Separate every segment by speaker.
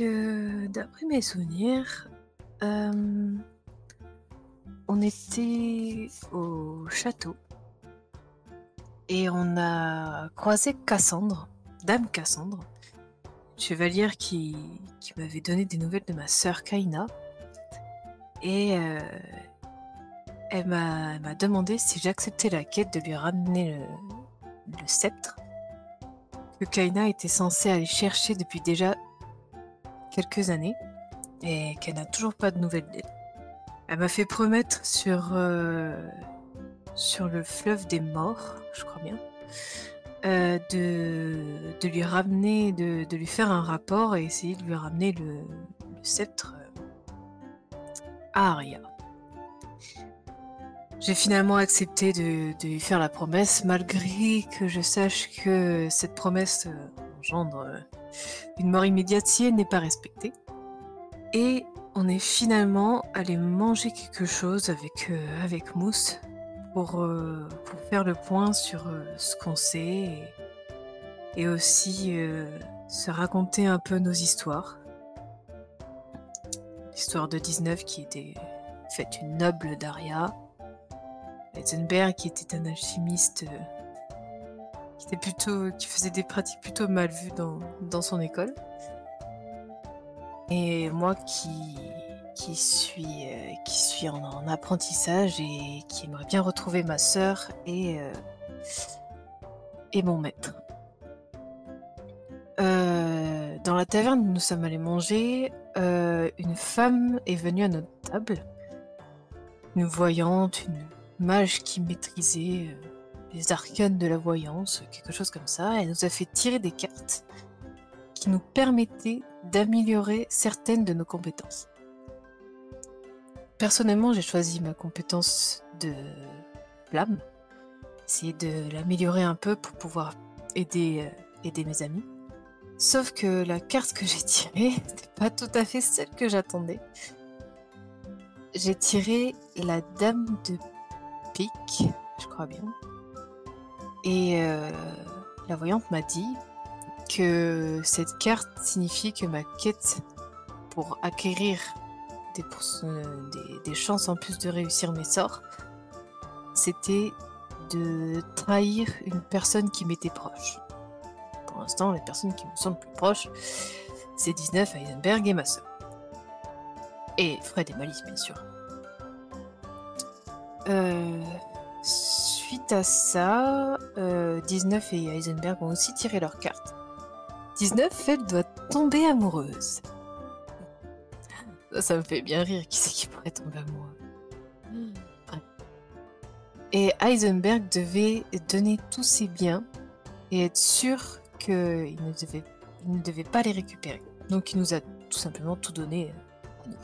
Speaker 1: D'après mes souvenirs, euh, on était au château et on a croisé Cassandre, Dame Cassandre, chevalière qui, m'avait donné des nouvelles de ma sœur Kaina. Et euh, elle m'a elle m'a demandé si j'acceptais la quête de lui ramener le, le sceptre que Kaina était censée aller chercher depuis déjà quelques années et qu'elle n'a toujours pas de nouvelles d'elle. Elle m'a fait promettre sur, euh, sur le fleuve des morts, je crois bien, euh, de, de lui ramener, de, de lui faire un rapport et essayer de lui ramener le, sceptre euh, à Aria. J'ai finalement accepté de, de lui faire la promesse, malgré que je sache que cette promesse engendre une mort immédiate si elle n'est pas respectée. Et on est finalement allé manger quelque chose avec, euh, Mousse pour, euh, pour faire le point sur euh, ce qu'on sait et, et aussi se raconter un peu nos histoires. L'histoire de 19 qui était faite une noble d'Aria. Heisenberg qui était un alchimiste qui, faisait des pratiques plutôt mal vues dans, son école. Et moi qui, suis, euh, en, en apprentissage et qui aimerait bien retrouver ma sœur et, euh, mon maître. Euh, dans la taverne où nous sommes allés manger, une femme est venue à notre table. Une voyante, une mage qui maîtrisait les arcanes de la voyance, quelque chose comme ça. Elle nous a fait tirer des cartes qui nous permettaient d'améliorer certaines de nos compétences. Personnellement, j'ai choisi ma compétence de flamme, essayer de l'améliorer un peu pour pouvoir aider, euh, aider mes amis. Sauf que la carte que j'ai tirée n'était pas tout à fait celle que j'attendais. J'ai tiré la dame de pique, je crois bien. Et euh, la voyante m'a dit que cette carte signifiait que ma quête pour acquérir euh, des- chances en plus de réussir mes sorts, c'était de trahir une personne qui m'était proche. Pour l'instant, les personnes qui me sont plus proches, c'est 19, Heisenberg et ma sœur. Et Fred et Malice, bien sûr. Euh, suite à ça, euh, 19 et Heisenberg ont aussi tiré leurs cartes. 19, elle doit tomber amoureuse. Ça, ça me fait bien rire. Qui c'est qui pourrait tomber amoureux Ouais. Et Heisenberg devait donner tous ses biens et être sûr qu'il ne, devait, il ne devait pas les récupérer. Donc il nous a tout simplement tout donné euh, à nous.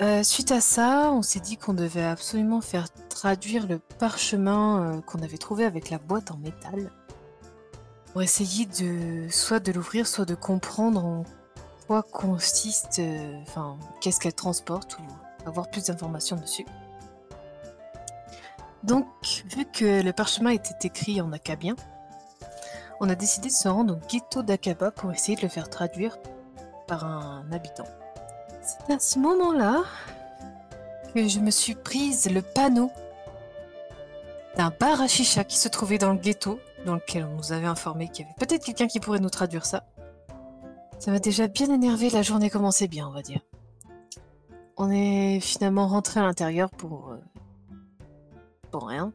Speaker 1: Euh, suite à ça, on s'est dit qu'on devait absolument faire traduire le parchemin euh, qu'on avait trouvé avec la boîte en métal pour essayer de soit de l'ouvrir, soit de comprendre en quoi consiste, euh, enfin, qu'est-ce qu'elle transporte ou avoir plus d'informations dessus. Donc, vu que le parchemin était écrit en acabien, on a décidé de se rendre au ghetto d'Akaba pour essayer de le faire traduire par un habitant. C'est à ce moment-là que je me suis prise le panneau d'un bar à chicha qui se trouvait dans le ghetto, dans lequel on nous avait informé qu'il y avait peut-être quelqu'un qui pourrait nous traduire ça. Ça m'a déjà bien énervé, la journée commençait bien, on va dire. On est finalement rentré à l'intérieur pour... euh, pour rien.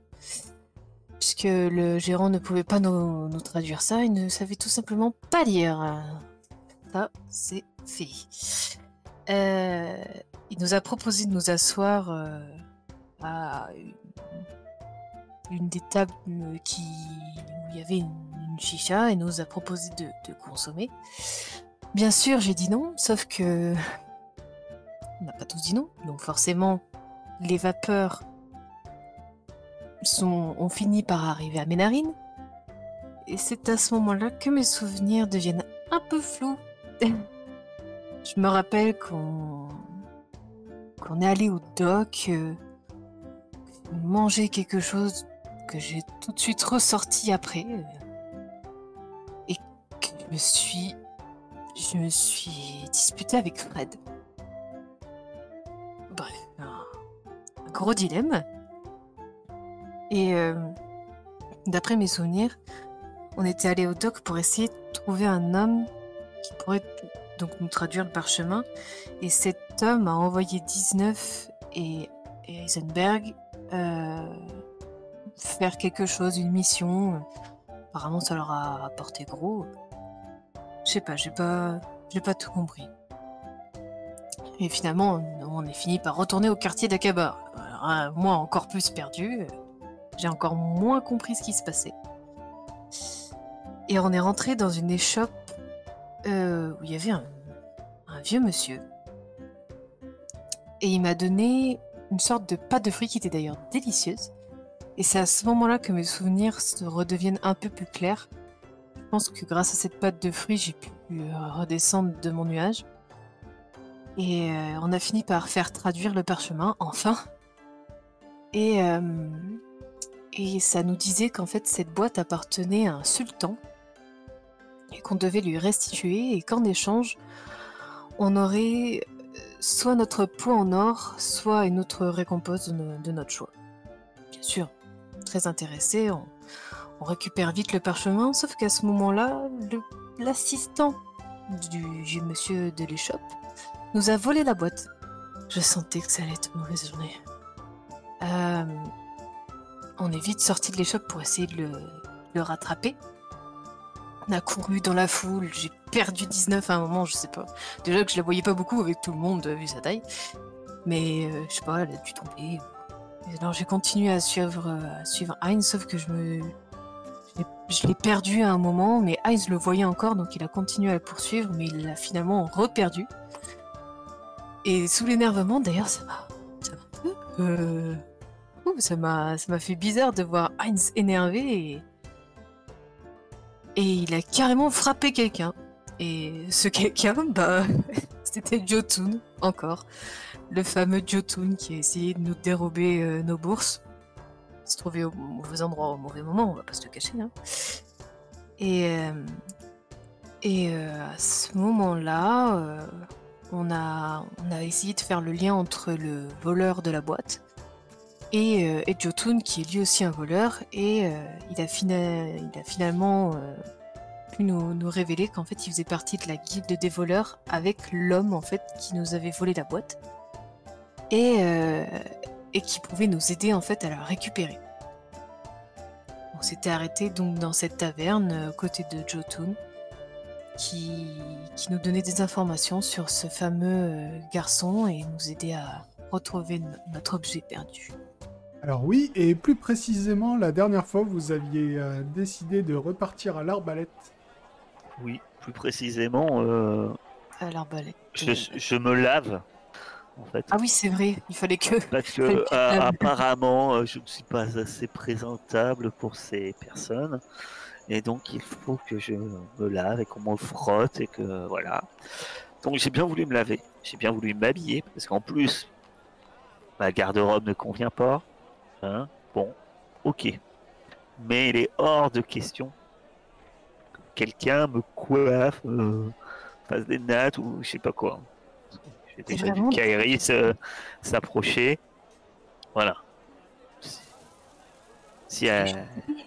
Speaker 1: Puisque le gérant ne pouvait pas nous, traduire ça, il ne savait tout simplement pas lire. Ça, c'est fait. Euh, il nous a proposé de nous asseoir euh, à une des tables euh, qui, où il y avait une, chicha et nous a proposé de, consommer. Bien sûr, j'ai dit non, sauf que on n'a pas tous dit non, donc forcément les vapeurs sont, ont fini par arriver à mes narines. Et c'est à ce moment-là que mes souvenirs deviennent un peu flous. Je me rappelle qu'on qu'on est allé au dock, euh, manger quelque chose que j'ai tout de suite ressorti après. et que je me suis. Je me suis disputée avec Fred. Bref, un, un gros dilemme. Et euh, d'après mes souvenirs, on était allé au doc pour essayer de trouver un homme qui pourrait donc nous traduire le parchemin. Et cet homme a envoyé 19 et, et Heisenberg euh, faire quelque chose, une mission. Apparemment, ça leur a apporté gros. Je sais pas, j'ai pas, j'ai pas tout compris. Et finalement, on est fini par retourner au quartier d'Akaba. Moi, encore plus perdu. J'ai encore moins compris ce qui se passait. Et on est rentré dans une échoppe euh, où il y avait un, un vieux monsieur. Et il m'a donné une sorte de pâte de fruits qui était d'ailleurs délicieuse. Et c'est à ce moment-là que mes souvenirs se redeviennent un peu plus clairs. Je pense que grâce à cette pâte de fruits, j'ai pu euh, redescendre de mon nuage. Et euh, on a fini par faire traduire le parchemin, enfin. Et, euh, et ça nous disait qu'en fait cette boîte appartenait à un sultan et qu'on devait lui restituer et qu'en échange, on aurait soit notre poids en or, soit une autre récompense de notre choix. Bien sûr, très intéressé, on, récupère vite le parchemin, sauf qu'à ce moment-là, l'assistant du vieux monsieur de l'échoppe nous a volé la boîte. Je sentais que ça allait être une mauvaise journée. Euh, on est vite sorti de l'échoppe pour essayer de le, le rattraper. On a couru dans la foule, j'ai perdu 19 à un moment, je sais pas. Déjà que je la voyais pas beaucoup avec tout le monde, euh, vu sa taille. Mais euh, je sais pas, elle a dû tomber. Alors j'ai continué à suivre, euh, à suivre Heinz, sauf que je me. je l'ai- perdu à un moment, mais Heinz le voyait encore, donc il a continué à le poursuivre, mais il l'a finalement reperdu. Et sous l'énervement, d'ailleurs, ça m'a. Euh, ouh, ça m'a ça m'a fait bizarre de voir Heinz énervé et. Et il a carrément frappé quelqu'un. Et ce quelqu'un, bah, c'était Jotun, encore. Le fameux Jotun qui a essayé de nous dérober euh, nos bourses. Se trouvait au mauvais endroit au mauvais moment, on va pas se le cacher. Hein. Et, euh, euh, à ce moment-là, on, a, on a essayé de faire le lien entre le voleur de la boîte et, Jotun, qui est lui aussi un voleur. Et il, a finalement pu nous, nous révéler qu'en fait, il faisait partie de la guilde des voleurs avec l'homme en fait qui nous avait volé la boîte et, euh, et qui pouvait nous aider en fait à la récupérer. On s'était arrêté donc dans cette taverne euh, aux côtés de Jotun qui, qui nous donnait des informations sur ce fameux euh, garçon et nous aidait à retrouver no- notre objet perdu.
Speaker 2: Alors oui, et plus précisément, la dernière fois, vous aviez euh, décidé de repartir à l'arbalète.
Speaker 3: Oui, plus précisément, euh,
Speaker 1: À l'arbalète.
Speaker 3: je, je me lave, en fait.
Speaker 1: Ah oui, c'est vrai, il fallait que.
Speaker 3: Parce que euh, apparemment, euh, je ne suis pas assez présentable pour ces personnes. Et donc, il faut que je me lave et qu'on me frotte et que voilà. Donc, j'ai bien voulu me laver. J'ai bien voulu m'habiller parce qu'en plus, ma garde-robe ne convient pas. Hein bon, ok. Mais il est hors de question que quelqu'un me coiffe, euh, fasse des nattes ou je sais pas quoi. J'ai déjà vu euh, s'approcher. Voilà. Si, euh,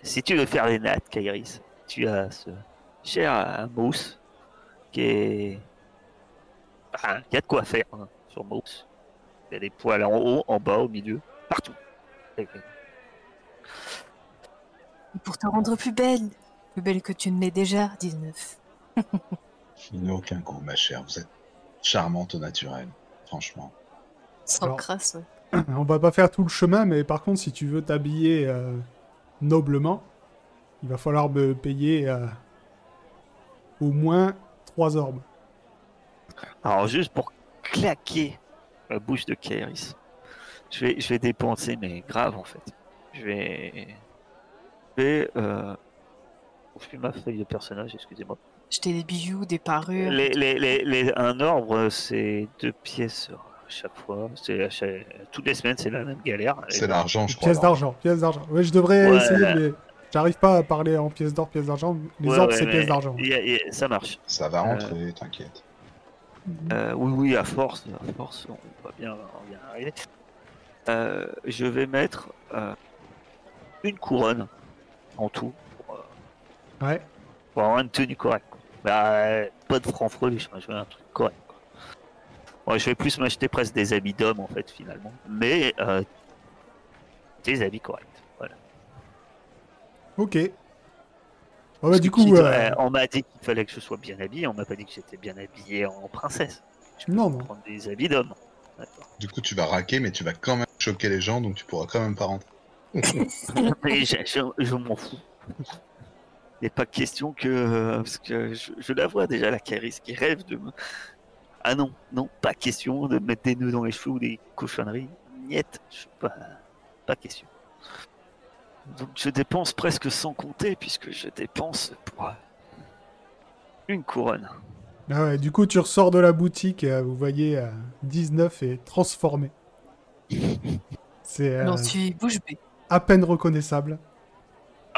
Speaker 3: si tu veux faire des nattes, Kairis, tu as ce cher euh, mousse qui est. Il y a de quoi faire hein, sur mousse. Il y a des poils en haut, en bas, au milieu, partout. Et-
Speaker 1: Pour te rendre plus belle, plus belle que tu ne l'es déjà, 19.
Speaker 4: Il n'a aucun goût, ma chère. Vous êtes charmante au naturel, franchement.
Speaker 1: Sans
Speaker 2: Alors-
Speaker 1: crasse, ouais.
Speaker 2: On va pas faire tout le chemin, mais par contre, si tu veux t'habiller euh, noblement, il va falloir me payer euh, au moins trois orbes.
Speaker 3: Alors juste pour claquer la bouche de Kairis, je vais, je vais dépenser, mais grave en fait. Je vais... Je vais... Euh... Je suis ma feuille de personnage, excusez-moi.
Speaker 1: Jeter des bijoux, des parures.
Speaker 3: Les, les, les, les- un ordre, c'est deux pièces à chaque fois. C'est à chaque- Toutes les semaines, c'est la même galère.
Speaker 4: C'est l'argent, je crois.
Speaker 2: Pièce
Speaker 4: alors.
Speaker 2: d'argent, pièce d'argent. Ouais, je devrais
Speaker 3: Ouais.
Speaker 2: essayer les, J'arrive pas à parler en pièces d'or, pièces d'argent. Les
Speaker 3: Ouais,
Speaker 2: orbes,
Speaker 3: ouais,
Speaker 2: c'est
Speaker 3: mais
Speaker 2: pièces d'argent.
Speaker 3: y a- y a- Ça marche.
Speaker 4: Ça va rentrer, t'inquiète.
Speaker 3: Euh, oui, oui, à force, à force, on va bien, on va bien arriver. Euh, je vais mettre euh, une couronne en tout pour, euh,
Speaker 2: Ouais.
Speaker 3: pour avoir une tenue correcte. Bah, pas de francs freluches, moi, je veux un truc correct. quoi. Ouais, je vais plus m'acheter presque des habits d'homme en fait finalement, mais euh, des habits corrects. Voilà.
Speaker 2: Ok. Bah, du coup, euh,
Speaker 3: euh, on m'a dit qu'il fallait que je sois bien habillé, on m'a pas dit que j'étais bien habillé en princesse. Je peux
Speaker 2: Non, non.
Speaker 3: prendre des habits d'homme.
Speaker 4: Du coup, tu vas raquer, mais tu vas quand même choquer les gens, donc tu pourras quand même pas rentrer.
Speaker 3: Mais je, je- je m'en fous. Il n'est pas question que. euh, Parce que je, je la vois déjà, la Caris, qui rêve de me. Ah non, non, pas question de me mettre des nœuds dans les cheveux ou des cochonneries. Niette, je suis pas. Pas question. Donc je dépense presque sans compter, puisque je dépense pour. euh, Une couronne.
Speaker 2: ah ouais, du coup, tu ressors de la boutique et euh, vous voyez euh, 19 est transformé. C'est euh,
Speaker 1: suis bouche bée.
Speaker 2: à peine reconnaissable.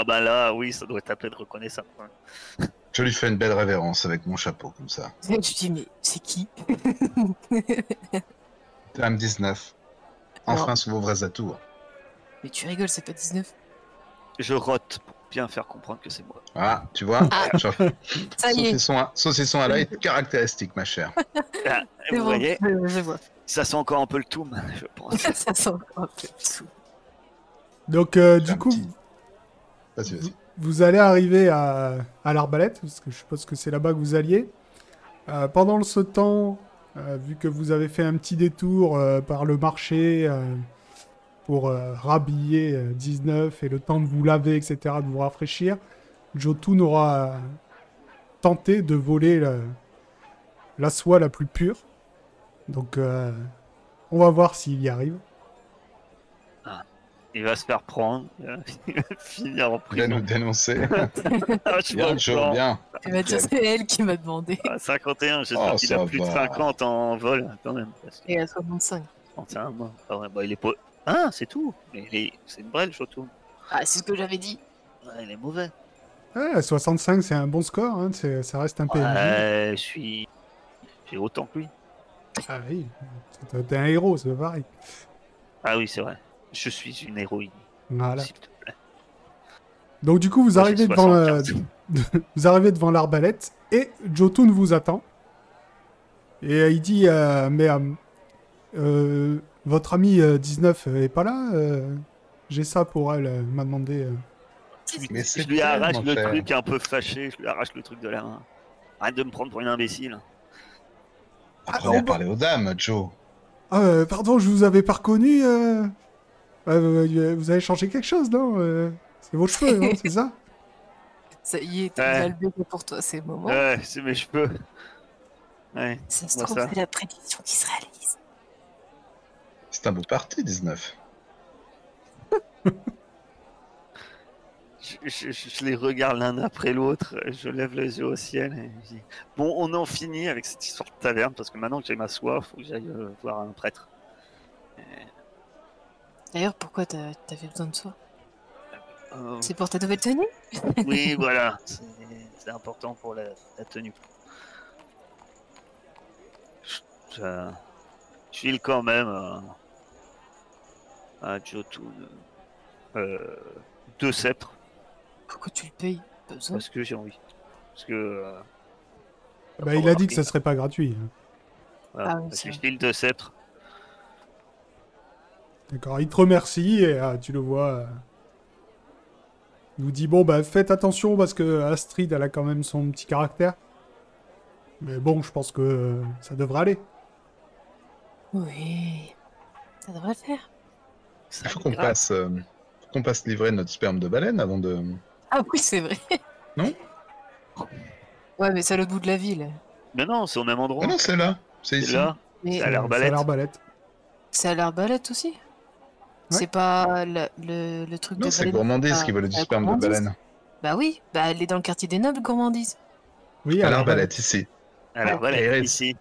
Speaker 3: Ah bah là, oui, ça doit être à peine reconnaissable. hein.
Speaker 4: Je lui fais une belle révérence avec mon chapeau, comme ça.
Speaker 1: Je dis, mais c'est qui?
Speaker 4: Dame 19. Enfin, sous vos vrais atours.
Speaker 1: Mais tu rigoles, c'est pas 19.
Speaker 3: Je rote pour bien faire comprendre que c'est moi.
Speaker 4: Ah, tu vois?
Speaker 1: Ah.
Speaker 4: Genre,
Speaker 1: Ça y est,
Speaker 4: saucisson, à, saucisson à l'ail caractéristique, ma chère.
Speaker 3: Ah, vous
Speaker 1: bon,
Speaker 3: voyez,
Speaker 1: je, je vois.
Speaker 3: ça sent encore un peu le toum, je pense.
Speaker 1: ça sent un peu sous.
Speaker 2: Donc, euh, du coup,
Speaker 4: petit-
Speaker 2: Vous allez arriver à, l'arbalète, parce que je suppose que c'est là-bas que vous alliez. Euh, pendant ce temps, euh, vu que vous avez fait un petit détour euh, par le marché pour rhabiller euh, 19 et le temps de vous laver, etc., de vous rafraîchir, Jotun aura tenté de voler le- la soie la plus pure. Donc, on va voir s'il y arrive.
Speaker 3: Il va se faire prendre, il va finir en
Speaker 4: Viens nous
Speaker 3: prison.
Speaker 4: dénoncer.
Speaker 3: Ah, je suis
Speaker 4: Bien, Joe, bien.
Speaker 1: Tu vas dire, c'est elle qui m'a demandé.
Speaker 3: Ah, 51, j'espère
Speaker 4: Oh,
Speaker 3: qu'il a plus de
Speaker 4: va.
Speaker 3: 50 en vol quand même. Parce que
Speaker 1: Et à 65.
Speaker 3: 31, moi. Ah ouais, bah, il est pas. Ah, c'est tout. Mais il est- c'est une brêle, surtout.
Speaker 1: Ah, c'est ce que j'avais dit.
Speaker 3: Ouais, il est mauvais.
Speaker 2: Ouais, 65, c'est un bon score, hein, ça reste un PNJ.
Speaker 3: Ouais, je suis. J'ai autant que lui.
Speaker 2: Ah oui, t'es- t'es un héros, c'est pareil.
Speaker 3: Ah oui, c'est vrai. Je suis une héroïne,
Speaker 2: Voilà.
Speaker 3: s'il te plaît.
Speaker 2: Donc du coup, vous
Speaker 3: Moi,
Speaker 2: arrivez devant,
Speaker 3: 75.
Speaker 2: vous arrivez devant l'arbalète et Jotun vous attend. Et euh, il dit, euh, mais euh, euh, votre ami euh, 19 est pas là euh, J'ai ça pour elle, euh, m'a demandé. euh.
Speaker 4: Mais
Speaker 3: Je lui
Speaker 4: elle,
Speaker 3: arrache le truc un peu fâché, je lui arrache le truc de la main. Arrête de me prendre pour une imbécile.
Speaker 4: Apprenez
Speaker 2: oh,
Speaker 4: à parler aux dames, Joe.
Speaker 2: Ah, euh, pardon, je vous avais pas reconnu. Euh. Vous avez changé quelque chose, non Euh, C'est vos cheveux, non C'est ça
Speaker 1: Ça y est, t'as
Speaker 3: Ouais.
Speaker 1: le bébé pour toi, c'est le moment.
Speaker 3: Ouais, c'est mes cheveux. Ouais.
Speaker 1: ça se trouve, c'est la prédiction qui se réalise.
Speaker 4: C'est un beau parti, 19.
Speaker 3: Je, je- je- je les regarde l'un après l'autre, je lève les yeux au ciel et je dis Bon, on en finit avec cette histoire de taverne parce que maintenant que j'ai ma soif, faut que j'aille euh, voir un prêtre.
Speaker 1: D'ailleurs, pourquoi t'as- t'avais besoin de soi
Speaker 3: Euh,
Speaker 1: C'est pour ta nouvelle tenue?
Speaker 3: Oui, voilà, c'est important pour la, la tenue. Je, je- je file quand même à, à Jotun euh, deux sceptres
Speaker 1: Pourquoi tu le payes? Pas besoin.
Speaker 3: parce que j'ai envie. Parce que. euh,
Speaker 2: Bah, il a dit que ça serait pas gratuit. hein.
Speaker 3: Voilà,
Speaker 1: Ah oui,
Speaker 3: parce
Speaker 1: c'est
Speaker 3: que je file deux sceptres.
Speaker 2: D'accord, il te remercie et ah, tu le vois. euh, il nous dit bon bah faites attention parce que Astrid elle a quand même son petit caractère. Mais bon, je pense que euh, ça devrait aller.
Speaker 1: Oui. Ça devrait le faire.
Speaker 3: Ça
Speaker 4: Il faut qu'on passe, euh, qu'on passe livrer notre sperme de baleine avant de.
Speaker 1: Ah oui, c'est vrai.
Speaker 4: Non?
Speaker 1: Ouais, mais c'est à l'autre bout de la ville.
Speaker 3: Mais non, c'est au même endroit.
Speaker 4: Ah non, c'est là. C'est
Speaker 3: c'est
Speaker 4: ici.
Speaker 3: là.
Speaker 1: Mais
Speaker 3: C'est à
Speaker 2: C'est
Speaker 3: l'arbalète.
Speaker 2: l'arbalète.
Speaker 1: c'est à l'arbalète aussi? C'est pas la- le, le truc
Speaker 4: Non,
Speaker 1: de
Speaker 4: c'est
Speaker 1: baleine
Speaker 4: gourmandise
Speaker 1: Ah,
Speaker 4: qui vole du
Speaker 1: la
Speaker 4: sperme de baleine.
Speaker 1: Bah oui, bah elle est dans le quartier des nobles, gourmandise.
Speaker 2: Oui,
Speaker 4: À
Speaker 2: à
Speaker 4: l'arbalète, ici.
Speaker 3: Alors voilà,
Speaker 4: Iris.
Speaker 3: ici.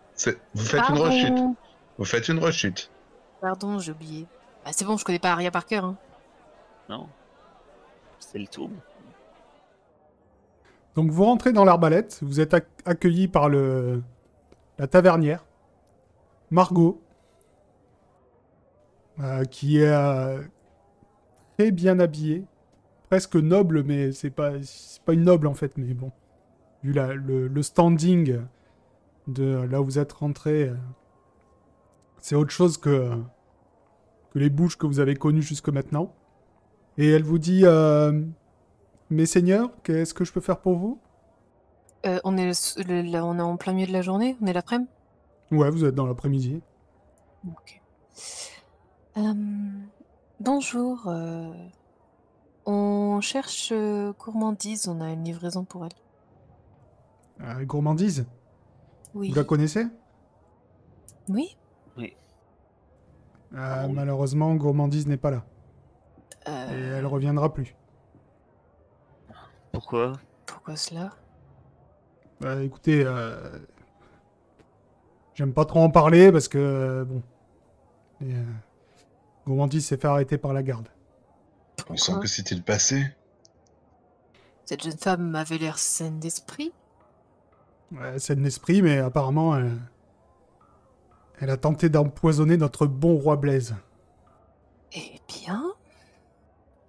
Speaker 4: Vous faites une rechute. Vous faites une rechute.
Speaker 1: Pardon, j'ai oublié. Bah c'est bon, je connais pas Aria par cœur. Hein.
Speaker 3: Non. C'est le tout.
Speaker 2: Donc vous rentrez dans l'arbalète, vous êtes ac- accueilli par le la tavernière, Margot, euh, qui est euh, très bien habillée, presque noble, mais c'est pas c'est pas une noble en fait, mais bon, vu la- le, le standing de là où vous êtes rentré, euh, c'est autre chose que que les bouches que vous avez connues jusque maintenant. Et elle vous dit, euh, mes seigneurs, qu'est-ce que je peux faire pour vous?
Speaker 1: Euh, on, est le- le- là, on est en plein milieu de la journée On est l'après-midi
Speaker 2: Ouais, vous êtes dans l'après-midi.
Speaker 1: Ok. Euh, bonjour. euh, on cherche euh, gourmandise. On a une livraison pour elle.
Speaker 2: Euh, gourmandise,
Speaker 1: Oui.
Speaker 2: vous la connaissez?
Speaker 1: Oui.
Speaker 2: Euh,
Speaker 3: Ah oui.
Speaker 2: Malheureusement, gourmandise n'est pas là. Et
Speaker 1: Euh,
Speaker 2: elle reviendra plus.
Speaker 3: Pourquoi?
Speaker 1: Pourquoi cela?
Speaker 2: Bah, écoutez, euh, j'aime pas trop en parler parce que, euh, bon, et, euh, gourmandise s'est fait arrêter par la garde.
Speaker 4: Il me semble
Speaker 1: Pourquoi
Speaker 4: que c'était le passé.
Speaker 1: Cette jeune femme avait l'air saine d'esprit.
Speaker 2: Ouais, c'est un esprit, mais apparemment, elle, elle a tenté d'empoisonner notre bon roi Blaise.
Speaker 1: Eh bien,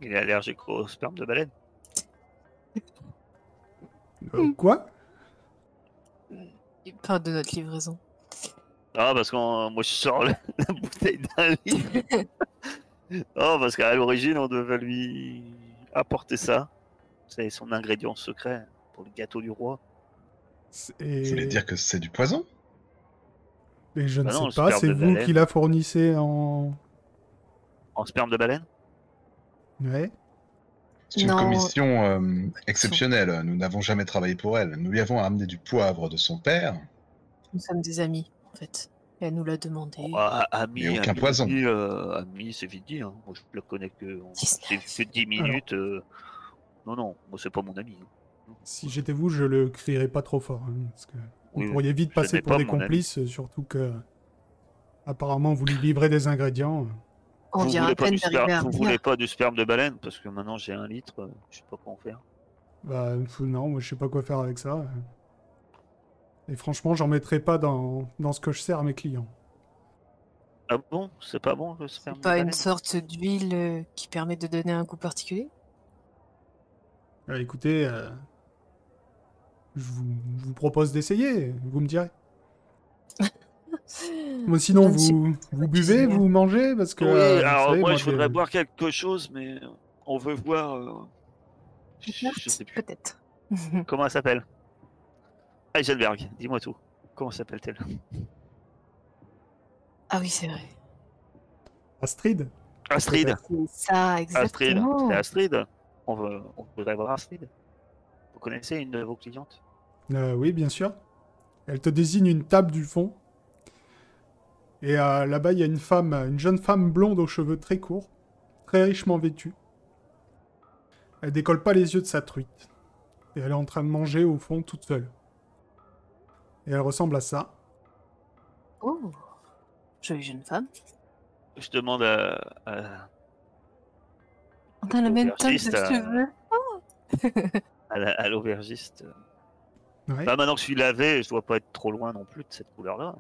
Speaker 3: Il est allergique au sperme de baleine.
Speaker 2: Euh, quoi?
Speaker 1: Il parle de notre livraison.
Speaker 3: Ah, parce que moi je sors la, la bouteille d'un litre. oh, parce qu'à l'origine, on devait lui apporter ça. C'est son ingrédient secret pour le gâteau du roi.
Speaker 2: Et...
Speaker 4: Vous voulez dire que c'est du poison?
Speaker 2: Et je ne
Speaker 3: Bah non,
Speaker 2: sais pas,
Speaker 3: sperme
Speaker 2: c'est
Speaker 3: de
Speaker 2: vous
Speaker 3: baleine.
Speaker 2: qui la fournissez en...
Speaker 3: En sperme de baleine?
Speaker 2: Ouais.
Speaker 4: C'est une
Speaker 1: Non.
Speaker 4: commission euh, exceptionnelle. Nous n'avons jamais travaillé pour elle. Nous lui avons amené du poivre de son père.
Speaker 1: Nous sommes des amis, en fait. Et elle nous l'a demandé.
Speaker 3: Ah, Ami,
Speaker 4: Mais aucun
Speaker 3: ami,
Speaker 4: poison.
Speaker 3: Ami, euh, ami, c'est vite dit. hein. Moi, je le connais que, on-
Speaker 1: 19.
Speaker 3: c'est que 10 minutes. euh, Non, non, moi, c'est pas mon ami.
Speaker 2: Si j'étais vous, je le crierais pas trop fort. hein, parce que vous
Speaker 3: Oui,
Speaker 2: pourriez vite passer pour
Speaker 3: pas
Speaker 2: des
Speaker 3: ami.
Speaker 2: complices, surtout que... Apparemment, vous lui livrez des ingrédients.
Speaker 1: On
Speaker 3: vous
Speaker 1: vient à
Speaker 3: voulez, pas
Speaker 1: peine
Speaker 3: du
Speaker 1: d'arriver
Speaker 3: sperme,
Speaker 1: à
Speaker 3: vous voulez pas du sperme de baleine? Parce que maintenant, j'ai un litre. euh, Je sais pas quoi en faire.
Speaker 2: Bah, non, moi je sais pas quoi faire avec ça. Et franchement, j'en mettrai pas dans, dans ce que je sers à mes clients.
Speaker 3: Ah bon? C'est pas bon de
Speaker 1: pas une sorte d'huile euh, qui permet de donner un goût particulier?
Speaker 2: Euh, écoutez, euh, je vous, je vous propose d'essayer, vous me direz. Moi, sinon,
Speaker 1: Je
Speaker 2: vous, buvez, vous mangez Parce que.
Speaker 3: Oui,
Speaker 2: euh,
Speaker 3: alors
Speaker 2: savez,
Speaker 3: moi,
Speaker 2: moi,
Speaker 3: je voudrais boire quelque chose, mais on veut voir. euh, Je, je sais plus.
Speaker 1: Peut-être.
Speaker 3: Comment elle s'appelle? Heisenberg, dis-moi tout. Comment s'appelle-t-elle?
Speaker 1: Ah oui, c'est vrai.
Speaker 2: Astrid?
Speaker 3: Astrid.
Speaker 1: C'est ça,
Speaker 3: Astrid.
Speaker 1: exactement.
Speaker 3: C'est Astrid. On, veut, on voudrait voir Astrid. Vous connaissez une de vos clientes?
Speaker 2: Euh, Oui, bien sûr. Elle te désigne une table du fond. Et euh, là-bas, il y a une femme, une jeune femme blonde aux cheveux très courts, très richement vêtue. Elle décolle pas les yeux de sa truite. Et elle est en train de manger au fond toute seule. Et elle ressemble à ça.
Speaker 1: Oh, jolie jeune femme.
Speaker 3: Je demande à, à,
Speaker 1: On a la même teinte de
Speaker 3: L'aubergiste, euh,
Speaker 1: cheveux.
Speaker 3: à à l'aubergiste.
Speaker 2: Ouais.
Speaker 3: Bah, maintenant que je suis lavé, je dois pas être trop loin non plus de cette couleur-là.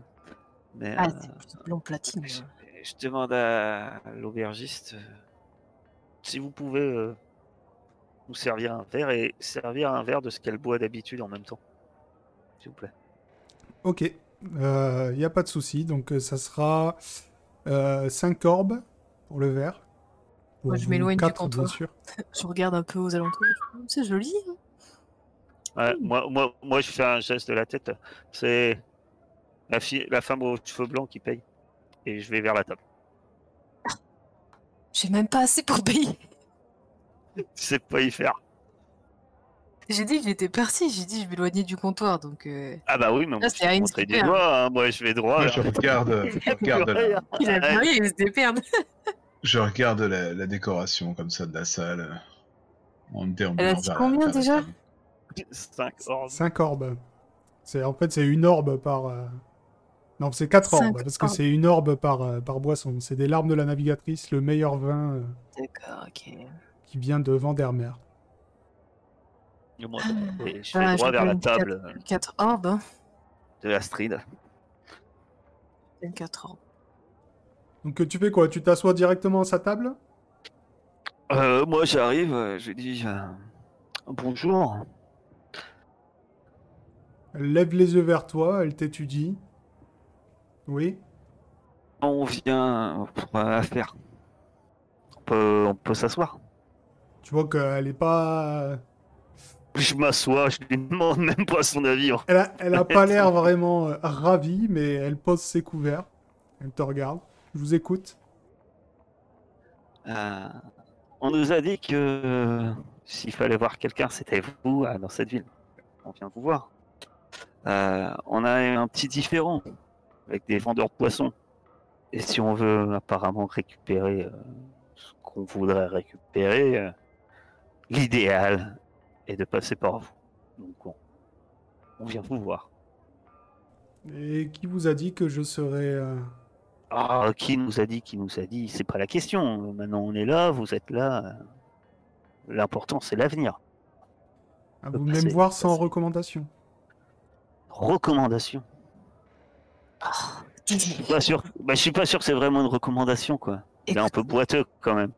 Speaker 3: Mais
Speaker 1: Ah,
Speaker 3: euh,
Speaker 1: c'est blond platine.
Speaker 3: je, je demande à l'aubergiste euh, si vous pouvez euh, nous servir un verre et servir un verre de ce qu'elle boit d'habitude en même temps. S'il vous plaît.
Speaker 2: Ok. Il n'y a pas de souci. Donc, euh, ça sera 5 orbes pour le verre. Pour
Speaker 1: Moi, je m'éloigne du comptoir.
Speaker 2: bien sûr.
Speaker 1: Je regarde un peu aux alentours. C'est joli. hein.
Speaker 3: Ouais, moi, moi, moi, je fais un geste de la tête. C'est la, fille, la femme aux cheveux blancs qui paye. Et je vais vers la table.
Speaker 1: J'ai même pas assez pour payer.
Speaker 3: Je sais pas y faire.
Speaker 1: J'ai dit que j'étais partie. J'ai dit que je m'éloignais du comptoir. Donc, euh,
Speaker 3: Ah bah oui, mais moi, je vais montrer des doigts. hein. Moi, je vais droit.
Speaker 4: Moi, je regarde, je regarde, la,
Speaker 1: il a il se
Speaker 4: je regarde la, la décoration comme ça de la salle. euh, En me déambulant
Speaker 1: Elle a dit combien,
Speaker 4: la
Speaker 1: déjà
Speaker 4: table.
Speaker 3: 5 orbes.
Speaker 2: 5 orbes. C'est, en fait, c'est une orbe par. euh, Non, c'est 4
Speaker 1: Cinq
Speaker 2: orbes, parce que c'est une orbe par, euh, par boisson. C'est des larmes de la navigatrice, le meilleur vin euh,
Speaker 1: D'accord, ok.
Speaker 2: qui vient de Vandermeer.
Speaker 3: Et moi, et je
Speaker 1: Ah,
Speaker 3: vais droit vers la table euh,
Speaker 1: 4 orbes. hein.
Speaker 3: de Astrid.
Speaker 1: Une 4 orbes.
Speaker 2: Donc euh, tu fais quoi? Tu t'assois directement à sa table?
Speaker 3: Euh, moi, j'arrive, euh, je lui dis euh, bonjour.
Speaker 2: Elle lève les yeux vers toi, elle t'étudie. Oui
Speaker 3: On vient pour euh, affaire. On peut, on peut s'asseoir.
Speaker 2: Tu vois qu'elle est pas...
Speaker 3: Je m'assois, je lui demande même pas son avis.
Speaker 2: Elle a, elle a pas l'air vraiment euh, ravie, mais elle pose ses couverts. Elle te regarde. Je vous écoute.
Speaker 3: Euh, on nous a dit que euh, s'il fallait voir quelqu'un, c'était vous dans cette ville. On vient vous voir. On a un petit différent avec des vendeurs de poissons. Et si on veut apparemment récupérer ce qu'on voudrait récupérer, l'idéal est de passer par vous. Donc on, on vient vous voir.
Speaker 2: Et qui vous a dit que je serais... euh,
Speaker 3: Ah, qui nous a dit, qui nous a dit, c'est pas la question. Maintenant on est là, vous êtes là. L'important c'est l'avenir.
Speaker 2: vous
Speaker 3: passer,
Speaker 2: même voir sans
Speaker 3: passer.
Speaker 2: recommandation
Speaker 3: Recommandation. Je suis pas sûr. Bah, je suis pas sûr que c'est vraiment une recommandation quoi. Il est un peu boiteux quand même.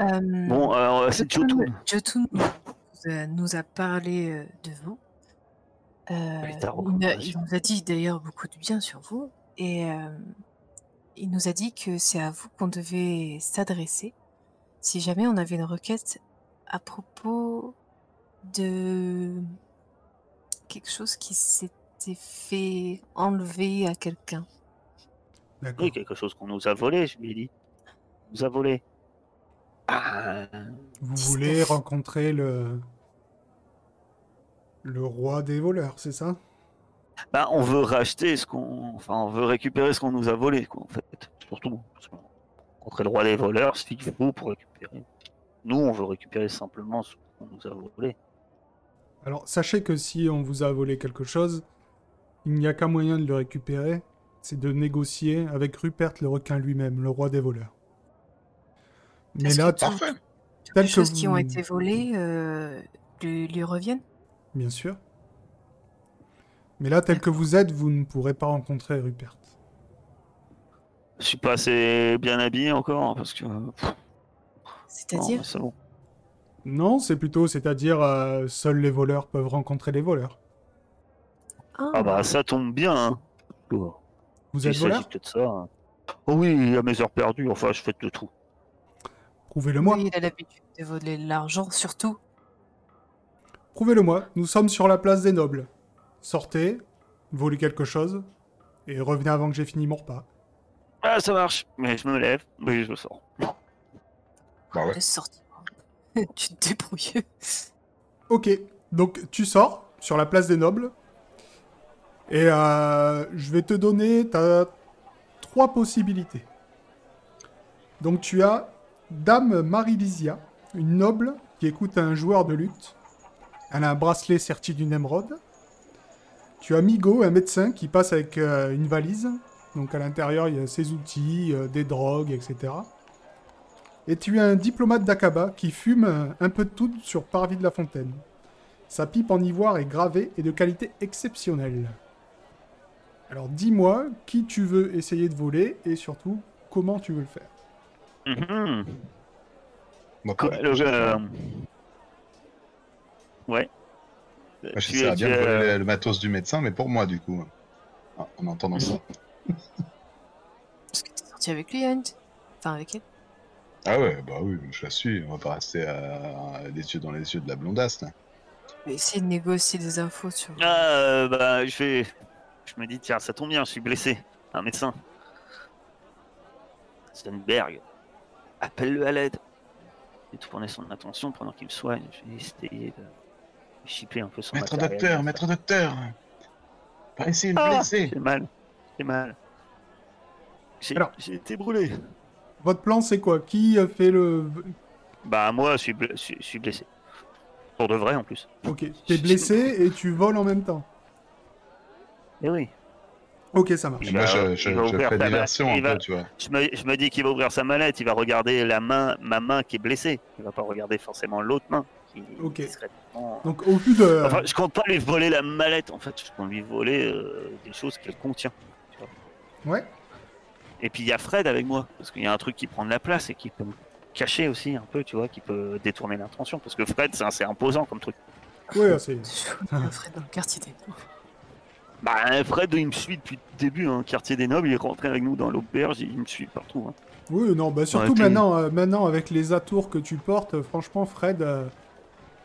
Speaker 1: Euh,
Speaker 3: Bon, alors c'est
Speaker 1: Jotun,
Speaker 3: Jotun.
Speaker 1: Jotun nous a- nous a parlé euh, de vous. Euh,
Speaker 3: ta
Speaker 1: il, a- il
Speaker 3: recommandation.
Speaker 1: nous a dit d'ailleurs beaucoup de bien sur vous. Et euh, il nous a dit que c'est à vous qu'on devait s'adresser si jamais on avait une requête à propos de quelque chose qui s'était fait enlever à quelqu'un.
Speaker 3: Oui, quelque chose qu'on nous a volé, je lui ai dit. On nous a volé. Ah,
Speaker 2: Vous voulez rencontrer le... Le roi des voleurs, c'est ça?
Speaker 3: Bah, on veut racheter ce qu'on. Enfin, on veut récupérer ce qu'on nous a volé, quoi, en fait. Surtout. Parce qu'on rencontrer le roi des voleurs, c'est vous pour récupérer. Nous, on veut récupérer simplement ce qu'on nous a volé.
Speaker 2: Alors, sachez que si on vous a volé quelque chose, il n'y a qu'un moyen de le récupérer, c'est de négocier avec Rupert le requin lui-même, le roi des voleurs. Mais là,
Speaker 1: que
Speaker 2: t-
Speaker 1: tout-
Speaker 4: Parfait.
Speaker 1: toutes les choses qui ont été volées euh, lui, lui reviennent?
Speaker 2: Bien sûr. Mais là, tel que vous êtes, vous ne pourrez pas rencontrer Rupert.
Speaker 3: Je suis pas assez bien habillé encore, hein, parce que. non,
Speaker 1: C'est-à-dire.
Speaker 2: Non, c'est plutôt, c'est-à-dire, euh, seuls les voleurs peuvent rencontrer les voleurs.
Speaker 3: Ah bah, ça tombe bien, hein. Oh,
Speaker 2: Vous
Speaker 3: Il
Speaker 2: êtes
Speaker 3: s'agit
Speaker 2: voleur
Speaker 3: de ça. hein. Oh oui, à mes heures perdues, enfin, je fais de tout.
Speaker 2: Prouvez-le-moi.
Speaker 1: Oui, il a l'habitude de voler l'argent, surtout.
Speaker 2: Prouvez-le-moi. Nous sommes sur la place des nobles. Sortez, volez quelque chose, et revenez avant que j'ai fini mon repas.
Speaker 3: Ah, ça marche. Mais je me lève, mais je sors.
Speaker 4: Bah ouais.
Speaker 1: Sortir. tu te débrouilles.
Speaker 2: Ok, donc tu sors sur la place des nobles, et euh, je vais te donner ta trois possibilités. Donc tu as Dame Marie-Lysia, une noble qui écoute un joueur de lutte. Elle a un bracelet serti d'une émeraude. Tu as Migo, un médecin qui passe avec euh, une valise. Donc à l'intérieur, il y a ses outils, euh, des drogues, etc. Et tu as un diplomate d'Akaba qui fume euh, un peu de tout sur Parvis de la Fontaine. Sa pipe en ivoire est gravée et de qualité exceptionnelle. Alors dis-moi qui tu veux essayer de voler et surtout comment tu veux le faire?
Speaker 3: Mhm. Euh, Ouais.
Speaker 4: moi,
Speaker 3: Tu
Speaker 4: j'essaierais
Speaker 3: es-
Speaker 4: bien voler
Speaker 3: euh,
Speaker 4: le, matos du médecin, mais pour moi, du coup. Ah, en entendant ça.
Speaker 1: Est-ce que t'es sorti avec lui, Hunt Enfin, avec elle
Speaker 4: Ah ouais, bah oui, je la suis. On va pas rester à, les yeux dans les yeux de la blondasse, là.
Speaker 1: Mais essayer de négocier des infos sur.
Speaker 3: Ah, euh, bah, je vais. Je me dis, tiens, ça tombe bien, je suis blessé. Un médecin. Stenberg. Appelle-le à l'aide. J'ai tourné son attention pendant qu'il me soigne. Je vais essayer de chipper un peu son
Speaker 4: Maître
Speaker 3: matériel.
Speaker 4: docteur, maître docteur Pas essayer de me
Speaker 3: Ah,
Speaker 4: blesser
Speaker 3: J'ai mal. J'ai mal. J'ai
Speaker 2: Alors.
Speaker 3: j'ai été brûlé.
Speaker 2: Votre plan c'est quoi? Qui euh, fait le...
Speaker 3: Bah, moi, je suis, ble- je suis- je suis blessé. Pour de vrai, en plus.
Speaker 2: Ok, t'es blessé et tu voles en même temps.
Speaker 3: Eh oui.
Speaker 2: Ok, ça marche.
Speaker 4: Moi, je, je,
Speaker 3: Il va
Speaker 4: je
Speaker 3: ouvrir
Speaker 4: fais
Speaker 3: ta
Speaker 4: diversion
Speaker 3: main,
Speaker 4: un
Speaker 3: il va-
Speaker 4: peu, tu vois.
Speaker 3: Je me, je me dis qu'il va ouvrir sa mallette, il va regarder la main, ma main qui est blessée. Il va pas regarder forcément l'autre main. Qui
Speaker 2: Ok.
Speaker 3: discrètement-
Speaker 2: Donc au vu de...
Speaker 3: Enfin, je compte pas lui voler la mallette en fait, je compte lui voler euh, des choses qu'elle contient.
Speaker 2: Ouais.
Speaker 3: Et puis il y a Fred avec moi, parce qu'il y a un truc qui prend de la place et qui peut me cacher aussi un peu, tu vois, qui peut détourner l'intention. Parce que Fred, c'est assez imposant comme truc.
Speaker 2: Ouais, c'est...
Speaker 1: Fred dans le quartier des
Speaker 3: Bah, Fred, il me suit depuis le début, hein, quartier des nobles, il est rentré avec nous dans l'auberge, il me suit partout. hein.
Speaker 2: Oui, non, bah surtout maintenant, euh, maintenant avec les atours que tu portes, euh, franchement, Fred, euh,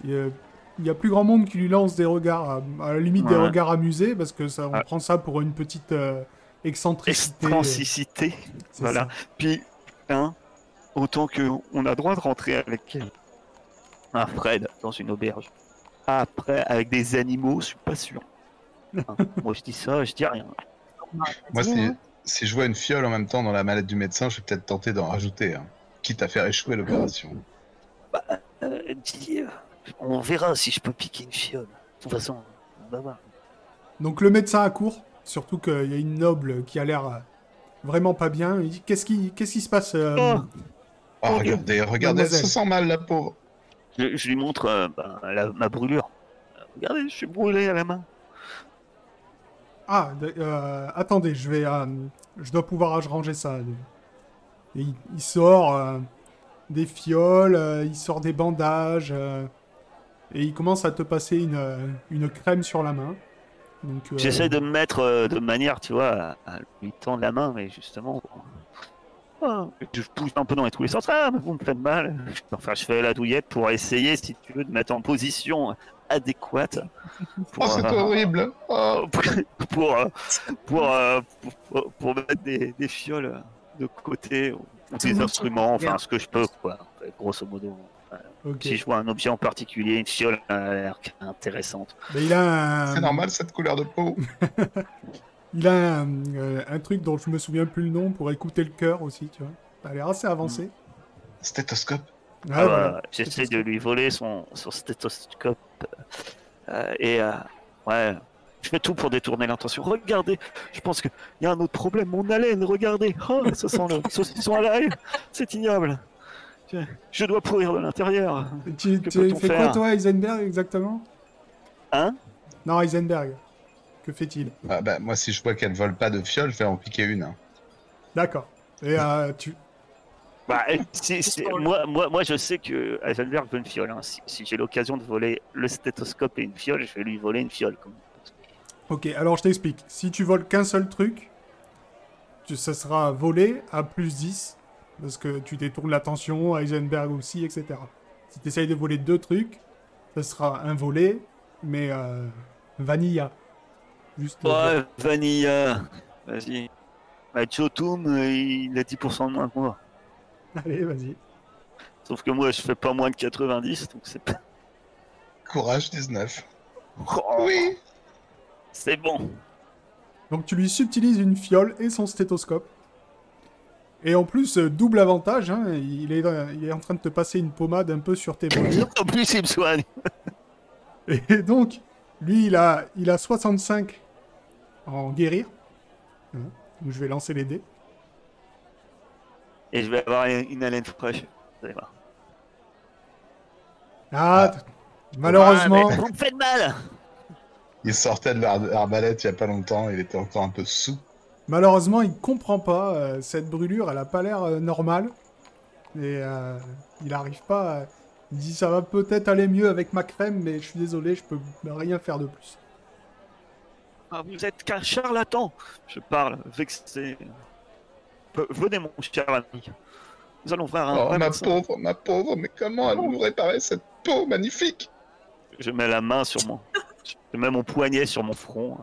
Speaker 2: il y a- plus grand monde qui lui lance des regards, à, à la limite des regards amusés, parce que ça, on
Speaker 3: Ouais.
Speaker 2: prend ça pour une petite euh, excentricité.
Speaker 3: Extransicité.
Speaker 2: c'est
Speaker 3: voilà.
Speaker 2: ça.
Speaker 3: Puis, hein, autant que on a droit de rentrer avec un Fred dans une auberge. Après, avec des animaux, je suis pas sûr. Hein, Moi, je dis ça, je dis rien.
Speaker 4: Moi, si, si je vois une fiole en même temps dans la mallette du médecin, je vais peut-être tenter d'en rajouter, hein, quitte à faire échouer l'opération.
Speaker 3: Euh, dis, euh, on verra si je peux piquer une fiole. De toute façon, on va voir.
Speaker 2: Donc le médecin accourt, surtout qu'il y a une noble qui a l'air euh, vraiment pas bien. Il dit Qu'est-ce qui, qu'est-ce qui se passe euh,
Speaker 3: Oh.
Speaker 4: Regardez, regardez, elle se
Speaker 2: mademoiselle.
Speaker 4: sent mal, la pauvre.
Speaker 3: Je, je lui montre euh, la- ma brûlure. Regardez, je suis brûlé à la main.
Speaker 2: Ah, euh, attendez, je vais, euh, je dois pouvoir ranger ça. Et il, il sort euh, des fioles, euh, il sort des bandages, euh, et il commence à te passer une, euh, une crème sur la main. Donc, euh,
Speaker 3: J'essaie de me mettre euh, de manière, tu vois, à, lui tendre la main, mais justement. oh, je pousse un peu dans les tous les sens. Ah, mais vous me faites mal. Enfin, je fais la douillette pour essayer, si tu veux, de mettre en position adéquate. Pour,
Speaker 4: Oh, c'est
Speaker 3: euh,
Speaker 4: horrible. Oh,
Speaker 3: pour, pour, pour, pour- pour mettre des, des fioles de côté des instruments, enfin ce que je peux, quoi. Grosso modo. Si je vois un objet en particulier, une fiole a l'air intéressante.
Speaker 2: Mais il a un,
Speaker 4: c'est normal cette couleur de peau.
Speaker 2: Il a un, euh, un truc dont je me souviens plus le nom pour écouter le cœur aussi, tu vois. Ça a l'air assez avancé.
Speaker 4: Stéthoscope.
Speaker 2: Ah,
Speaker 3: Ah,
Speaker 2: voilà.
Speaker 3: bah, J'essaie de lui voler son, son stéthoscope. euh, et euh, ouais, je fais tout pour détourner l'intention. Regardez, je pense qu'il y a un autre problème. Mon haleine, regardez. Oh, ça sent le saucisson à l'ail. C'est ignoble. Je, dois pourrir de l'intérieur.
Speaker 2: Tu, fais quoi toi, Heisenberg, exactement?
Speaker 3: Hein?
Speaker 2: Non, Heisenberg. Que fait-il?
Speaker 4: Ah, bah, moi, si je vois qu'elle vole pas de fiole, je vais en piquer une. hein.
Speaker 2: D'accord. Et euh, tu...
Speaker 3: bah, si- si- moi, moi, moi, je sais que Heisenberg veut une fiole. hein. Si, si j'ai l'occasion de voler le stéthoscope et une fiole, je vais lui voler une fiole. comme-
Speaker 2: Ok, alors je t'explique. Si tu voles qu'un seul truc, tu, ça sera volé à plus 10. Parce que tu détournes l'attention, Heisenberg aussi, etc. Si tu essayes de voler deux trucs, ça sera un volé, mais euh, vanilla. Juste.
Speaker 3: Ouais, Vanilla. Vas-y. Bah, Chotum, euh, il a 10% de moins que moi.
Speaker 2: Allez, vas-y.
Speaker 3: Sauf que moi, je fais pas moins de 90, donc c'est pas.
Speaker 4: Courage 19.
Speaker 3: Oh,
Speaker 4: Oui.
Speaker 3: C'est bon.
Speaker 2: Donc tu lui subtilises une fiole et son stéthoscope. Et en plus, euh, double avantage, hein, il, est, euh, il est en train de te passer une pommade un peu sur tes brûlures.
Speaker 3: En plus, il me soigne.
Speaker 2: Et donc, lui, il a, il a 65 en guérir. Hein, donc je vais lancer les dés.
Speaker 3: Et je vais avoir une haleine fraîche. Vous allez voir.
Speaker 2: Ah, t- malheureusement,
Speaker 3: Ouais, mais vous me faites mal
Speaker 4: Il sortait de l'ar- l'arbalète il y a pas longtemps, il était encore un peu sous.
Speaker 2: Malheureusement, il comprend pas. euh, cette brûlure, elle a pas l'air euh, normale. Et euh, il arrive pas. à- Il dit ça va peut-être aller mieux avec ma crème, mais je suis désolé, je peux rien faire de plus.
Speaker 3: Ah, Vous êtes qu'un charlatan Je parle, vexé. Pe- Venez, mon cher ami. Nous allons voir un
Speaker 4: Oh,
Speaker 3: vrai
Speaker 4: ma
Speaker 3: médecin.
Speaker 4: pauvre, ma pauvre, mais comment allons-nous réparer cette peau magnifique?
Speaker 3: Je mets la main sur mon. Je mets mon poignet sur mon front.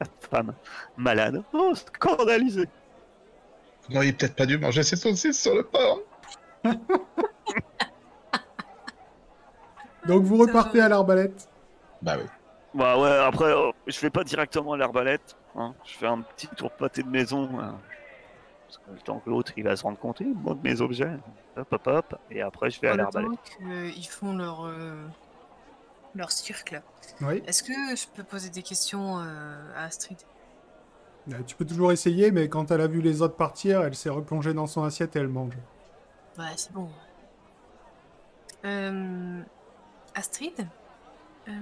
Speaker 3: La femme malade. Oh, scandalisé.
Speaker 4: Vous n'auriez peut-être pas dû manger ces saucisses sur le porc.
Speaker 2: Donc vous repartez à l'arbalète.
Speaker 4: Bah oui.
Speaker 3: Bah ouais, après, oh, je vais pas directement à l'arbalète. hein. Je fais un petit tour pâté de maison. hein. Parce que le temps que l'autre il va se rendre compte, il monte mes objets. Hop, hop, hop. Et après, je vais à
Speaker 1: Pendant
Speaker 3: l'arbalète.
Speaker 1: qu'ils font leur, euh, leur cirque.
Speaker 2: Oui.
Speaker 1: Est-ce que je peux poser des questions euh, à Astrid?
Speaker 2: Euh, Tu peux toujours essayer, mais quand elle a vu les autres partir, elle s'est replongée dans son assiette et elle mange.
Speaker 1: Ouais, c'est bon. Euh, Astrid? Euh,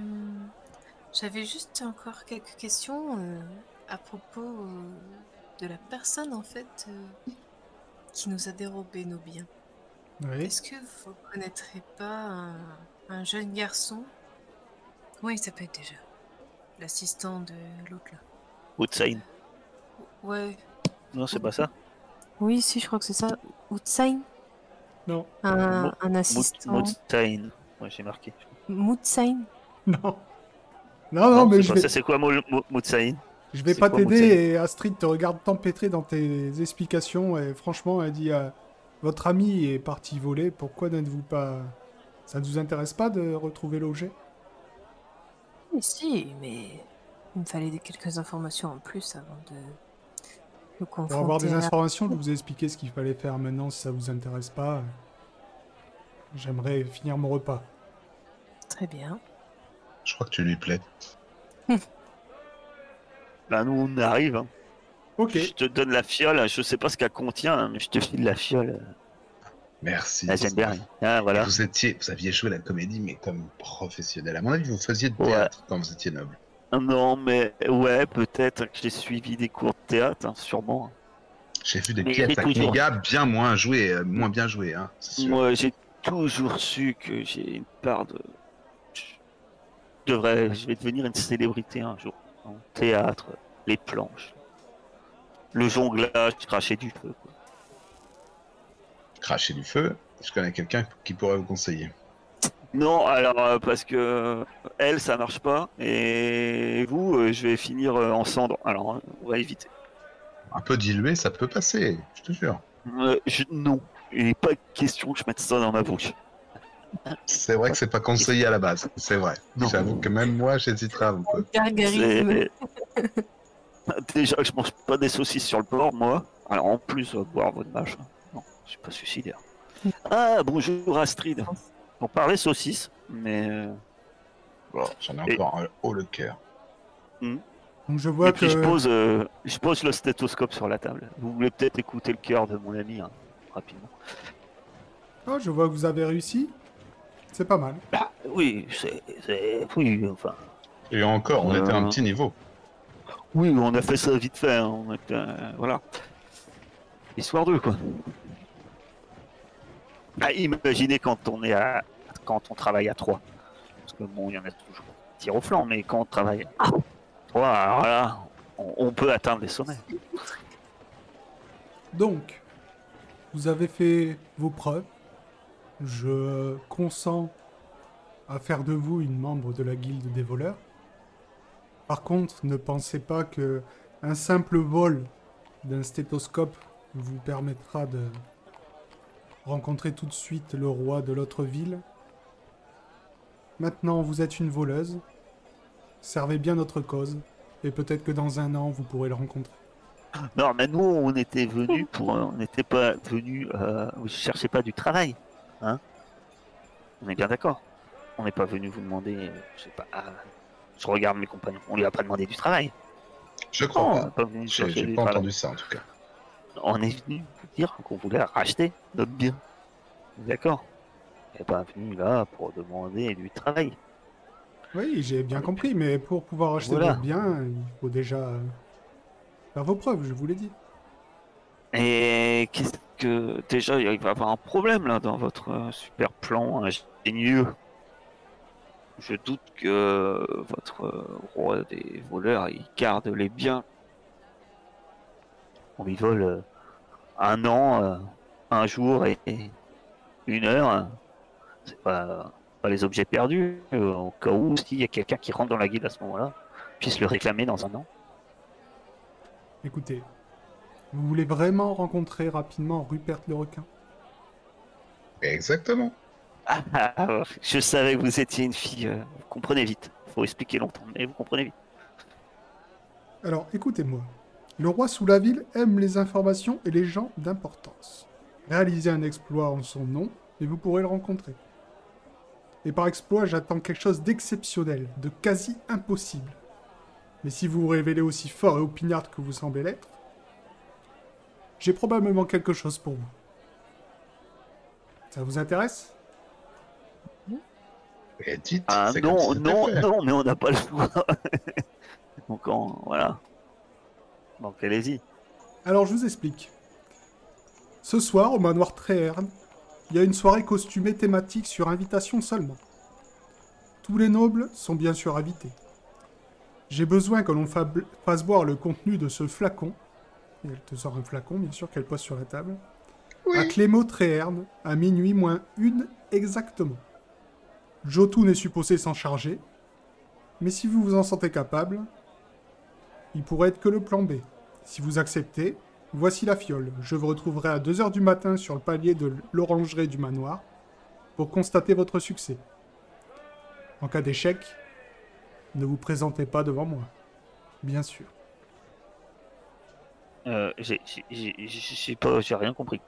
Speaker 1: J'avais juste encore quelques questions à propos de la personne en fait qui nous a dérobé nos biens.
Speaker 2: Oui.
Speaker 1: Est-ce que vous connaîtrez pas un, un jeune garçon? Comment il s'appelle déjà L'assistant de l'autre là.
Speaker 3: Woodsign.
Speaker 1: Ouais.
Speaker 3: Non, c'est pas ça.
Speaker 1: Oui, si, je crois que c'est ça. Outsain
Speaker 2: Non.
Speaker 1: Un,
Speaker 3: Mo-
Speaker 1: un assistant.
Speaker 3: Woodsign. Ouais, j'ai marqué.
Speaker 1: Moodsain
Speaker 2: Non. Non, non, mais je
Speaker 3: pas
Speaker 2: vais,
Speaker 3: ça, c'est quoi Mo- Mo- Moodsign
Speaker 2: je vais pas t'aider et Astrid te regarde t'empêtrer dans tes explications et franchement, elle dit euh, Votre ami est parti voler, pourquoi n'êtes-vous pas. Ça ne vous intéresse pas de retrouver l'objet?
Speaker 1: Mais si, mais il me fallait des quelques informations en plus avant de le confronter.
Speaker 2: Pour avoir des
Speaker 1: à
Speaker 2: informations, je vais vous expliquer ce qu'il fallait faire maintenant si ça vous intéresse pas. J'aimerais finir mon repas.
Speaker 1: Très bien.
Speaker 4: Je crois que tu lui plais.
Speaker 3: Bah, nous, on arrive. hein.
Speaker 2: Ok.
Speaker 3: Je te donne la fiole. Je sais pas ce qu'elle contient, hein, mais je te file la fiole.
Speaker 4: Merci.
Speaker 3: Ah, j'aime bien. Ah, voilà.
Speaker 4: Vous étiez, vous aviez joué la comédie, mais comme professionnel. À mon avis, vous faisiez de théâtre quand vous étiez noble.
Speaker 3: Non, mais ouais, peut-être que j'ai suivi des cours de théâtre, hein, sûrement.
Speaker 4: J'ai vu des
Speaker 3: Mais
Speaker 4: pièces à
Speaker 3: toujours-
Speaker 4: Kniga bien moins jouées, euh, moins bien jouées, hein.
Speaker 3: Moi, j'ai toujours su que j'ai une part de. Je devrais, je vais devenir une célébrité un jour. En théâtre, les planches, le jonglage, cracher du feu.
Speaker 4: Cracher du feu, je connais quelqu'un qui pourrait vous conseiller?
Speaker 3: Non, alors euh, parce que euh, elle, ça marche pas, et vous, euh, je vais finir euh, en cendres. Alors, euh, on va éviter.
Speaker 4: Un peu dilué, ça peut passer, je te jure.
Speaker 3: Euh, je- non, il n'est pas question que je mette ça dans ma bouche.
Speaker 4: C'est vrai que c'est pas conseillé à la base, c'est vrai. J'avoue que même moi, j'hésiterais un peu.
Speaker 3: C'est- Déjà que je mange pas des saucisses sur le porc, moi. Alors en plus, boire votre machin. Je suis pas suicidaire. Ah, bonjour Astrid. On parlait saucisses, mais... euh,
Speaker 4: Bon, J'en ai
Speaker 3: Et-
Speaker 4: encore un haut le cœur.
Speaker 2: Donc je vois
Speaker 3: Et puis
Speaker 2: que.
Speaker 3: je pose, euh, je pose le stéthoscope sur la table. Vous voulez peut-être écouter le cœur de mon ami, hein, rapidement.
Speaker 2: Oh, je vois que vous avez réussi. C'est pas mal.
Speaker 3: Bah, oui, c'est... c'est- Oui, enfin...
Speaker 4: Et encore, on
Speaker 3: Euh.
Speaker 4: était à un petit niveau.
Speaker 3: Oui, on a fait ça vite fait, hein, on était, euh, voilà. Histoire d'eux, quoi. Ah, imaginez quand on est à... quand on travaille à trois. Parce que bon, il y en a toujours qui tirent au flanc, mais quand on travaille à trois, alors là, on, on peut atteindre les sommets.
Speaker 2: Donc, vous avez fait vos preuves. Je consens à faire de vous une membre de la guilde des voleurs. Par contre, ne pensez pas que un simple vol d'un stéthoscope vous permettra de rencontrer tout de suite le roi de l'autre ville. Maintenant, vous êtes une voleuse. Servez bien notre cause, et peut-être que dans un an, vous pourrez le rencontrer.
Speaker 3: Non, mais nous, on était venus pour, on n'était pas venus, euh, vous cherchez pas du travail, hein On est bien d'accord. On n'est pas venu vous demander, euh, je sais pas. ah, je regarde mes compagnons. On lui a pas demandé du travail.
Speaker 4: Je crois pas. j'ai
Speaker 3: du
Speaker 4: pas
Speaker 3: travail.
Speaker 4: entendu ça en tout cas.
Speaker 3: On est venu vous dire qu'on voulait racheter notre bien. D'accord On n'est pas venu là pour demander du travail.
Speaker 2: Oui, j'ai bien compris, mais pour pouvoir acheter
Speaker 3: Voilà.
Speaker 2: votre bien, il faut déjà faire vos preuves, je vous l'ai dit.
Speaker 3: Et qu'est-ce que déjà il va y avoir un problème là dans votre super plan ingénieux. Je doute que votre roi des voleurs il garde les biens. On lui vole euh, un an, euh, un jour et, et une heure. hein. C'est pas, pas les objets perdus. euh, au cas où s'il y a quelqu'un qui rentre dans la guilde à ce moment-là, puisse le réclamer dans un an.
Speaker 2: Écoutez, vous voulez vraiment rencontrer rapidement Rupert le requin?
Speaker 4: Exactement.
Speaker 3: Ah, ah, ah, je savais que vous étiez une fille. vous comprenez vite. Faut expliquer longtemps, mais vous comprenez vite.
Speaker 2: Alors, écoutez-moi. Le roi sous la ville aime les informations et les gens d'importance. Réalisez un exploit en son nom et vous pourrez le rencontrer. Et par exploit, j'attends quelque chose d'exceptionnel, de quasi impossible. Mais si vous vous révélez aussi fort et opiniâtre que vous semblez l'être, j'ai probablement quelque chose pour vous. Ça vous intéresse?
Speaker 4: Et dites,
Speaker 3: Ah non, non, non, mais on n'a pas le choix. Donc on- voilà. Donc allez-y.
Speaker 2: Alors je vous explique. Ce soir, au manoir Tréherne, il y a une soirée costumée thématique sur invitation seulement. Tous les nobles sont bien sûr invités. J'ai besoin que l'on fa- fasse boire le contenu de ce flacon, et elle te sort un flacon bien sûr qu'elle pose sur la table, à Clément Tréherne, à minuit moins une exactement. Jotun est supposé s'en charger, mais si vous vous en sentez capable, il pourrait être que le plan B. Si vous acceptez, voici la fiole. Je vous retrouverai à 2h du matin sur le palier de l'orangerie du manoir pour constater votre succès. En cas d'échec, ne vous présentez pas devant moi. Bien sûr.
Speaker 3: Euh, j'ai- j'ai- pas, rien compris.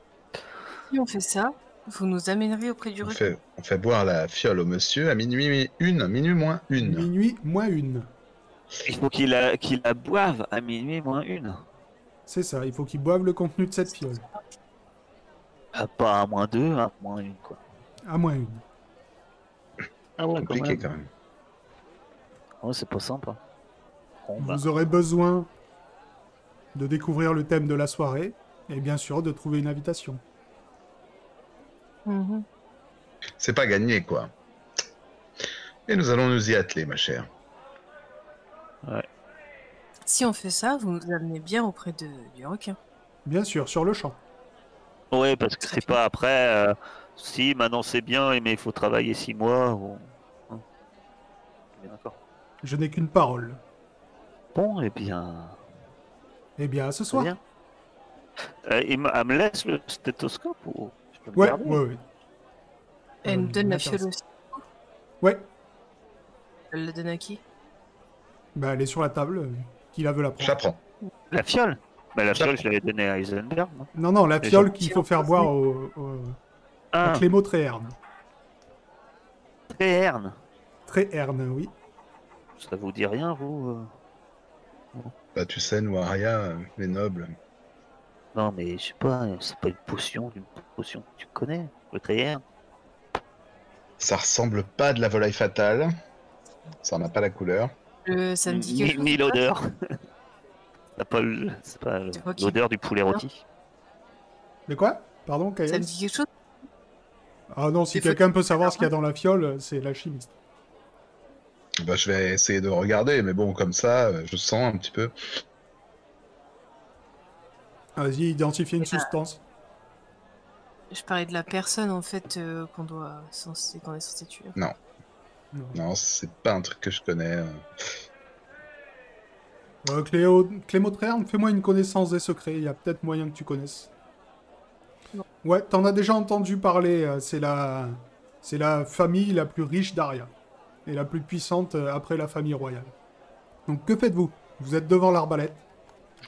Speaker 1: Si on fait ça, vous nous amènerez auprès du
Speaker 4: On fait, on fait boire la fiole au monsieur à minuit une, minuit moins une.
Speaker 2: Minuit moins une.
Speaker 3: Il faut qu'il la, qu'il la boive à minuit moins une.
Speaker 2: C'est ça, il faut qu'ils boivent le contenu de cette fiole.
Speaker 3: Ah, pas à moins deux, à moins une quoi.
Speaker 2: À moins une.
Speaker 3: Ah ouais,
Speaker 4: Compliqué quand même.
Speaker 3: C'est pas sympa. Bon, bah,
Speaker 2: Vous aurez besoin de découvrir le thème de la soirée et bien sûr de trouver une invitation.
Speaker 1: Mhm.
Speaker 4: C'est pas gagné quoi. Et nous allons nous y atteler, ma chère.
Speaker 1: Si on fait ça, vous nous amenez bien auprès de, du requin.
Speaker 2: Bien sûr, sur le champ.
Speaker 3: Ouais, parce que c'est pas après. euh, si maintenant c'est bien, mais il faut travailler six mois. Ou... hein. D'accord.
Speaker 2: Je n'ai qu'une parole.
Speaker 3: Bon, et bien.
Speaker 2: Eh bien, à ce soir.
Speaker 3: bien. Euh, il me, elle me laisse le stéthoscope ou je peux
Speaker 2: Ouais, ouais, ouais.
Speaker 1: Elle
Speaker 2: Euh,
Speaker 1: nous donne la fiole aussi.
Speaker 2: Ouais,
Speaker 1: Elle la donne à qui?
Speaker 2: Bah elle est sur la table. Qui la veut la
Speaker 4: Je
Speaker 2: prendre
Speaker 4: la prends.
Speaker 3: La fiole? Bah, La fiole, je l'avais donnée à Heisenberg. non
Speaker 2: Non, la fiole qu'il faut faire boire au, au, à
Speaker 3: Ah,
Speaker 2: Clément Tréherne.
Speaker 3: Tréherne.
Speaker 2: Tréherne, oui.
Speaker 3: Ça vous dit rien, vous euh?
Speaker 4: Bah tu sais, nous, Aria, euh, les nobles.
Speaker 3: Non, mais je sais pas, c'est pas une potion, une potion que tu connais, le Tréherne.
Speaker 4: Ça ressemble pas à de la volaille fatale. Ça n'a pas la couleur.
Speaker 1: Euh, Ça me dit
Speaker 3: Ni, l'odeur. C'est pas le- c'est pas l'odeur du poulet rôti.
Speaker 2: De quoi? Pardon,
Speaker 1: Ça me dit quelque chose?
Speaker 2: Ah non, si quelqu'un peut savoir ce qu'il y a dans la fiole, c'est la chimiste.
Speaker 4: Bah je vais essayer de regarder, mais bon, comme ça, euh, je sens un petit peu.
Speaker 2: Vas-y, identifier une substance.
Speaker 1: Je parlais de la personne en fait euh, qu'on doit censé qu'on est censé tuer.
Speaker 2: Non.
Speaker 4: Non, c'est pas un truc que je connais. euh.
Speaker 2: Euh, Cléo... Clément Tréherne, fais-moi une connaissance des secrets. Il y a peut-être moyen que tu connaisses.
Speaker 1: Non.
Speaker 2: Ouais, t'en as déjà entendu parler. euh, C'est la... C'est la famille la plus riche d'Aria. Et la plus puissante après la famille royale. Donc que faites-vous? Vous êtes devant l'arbalète.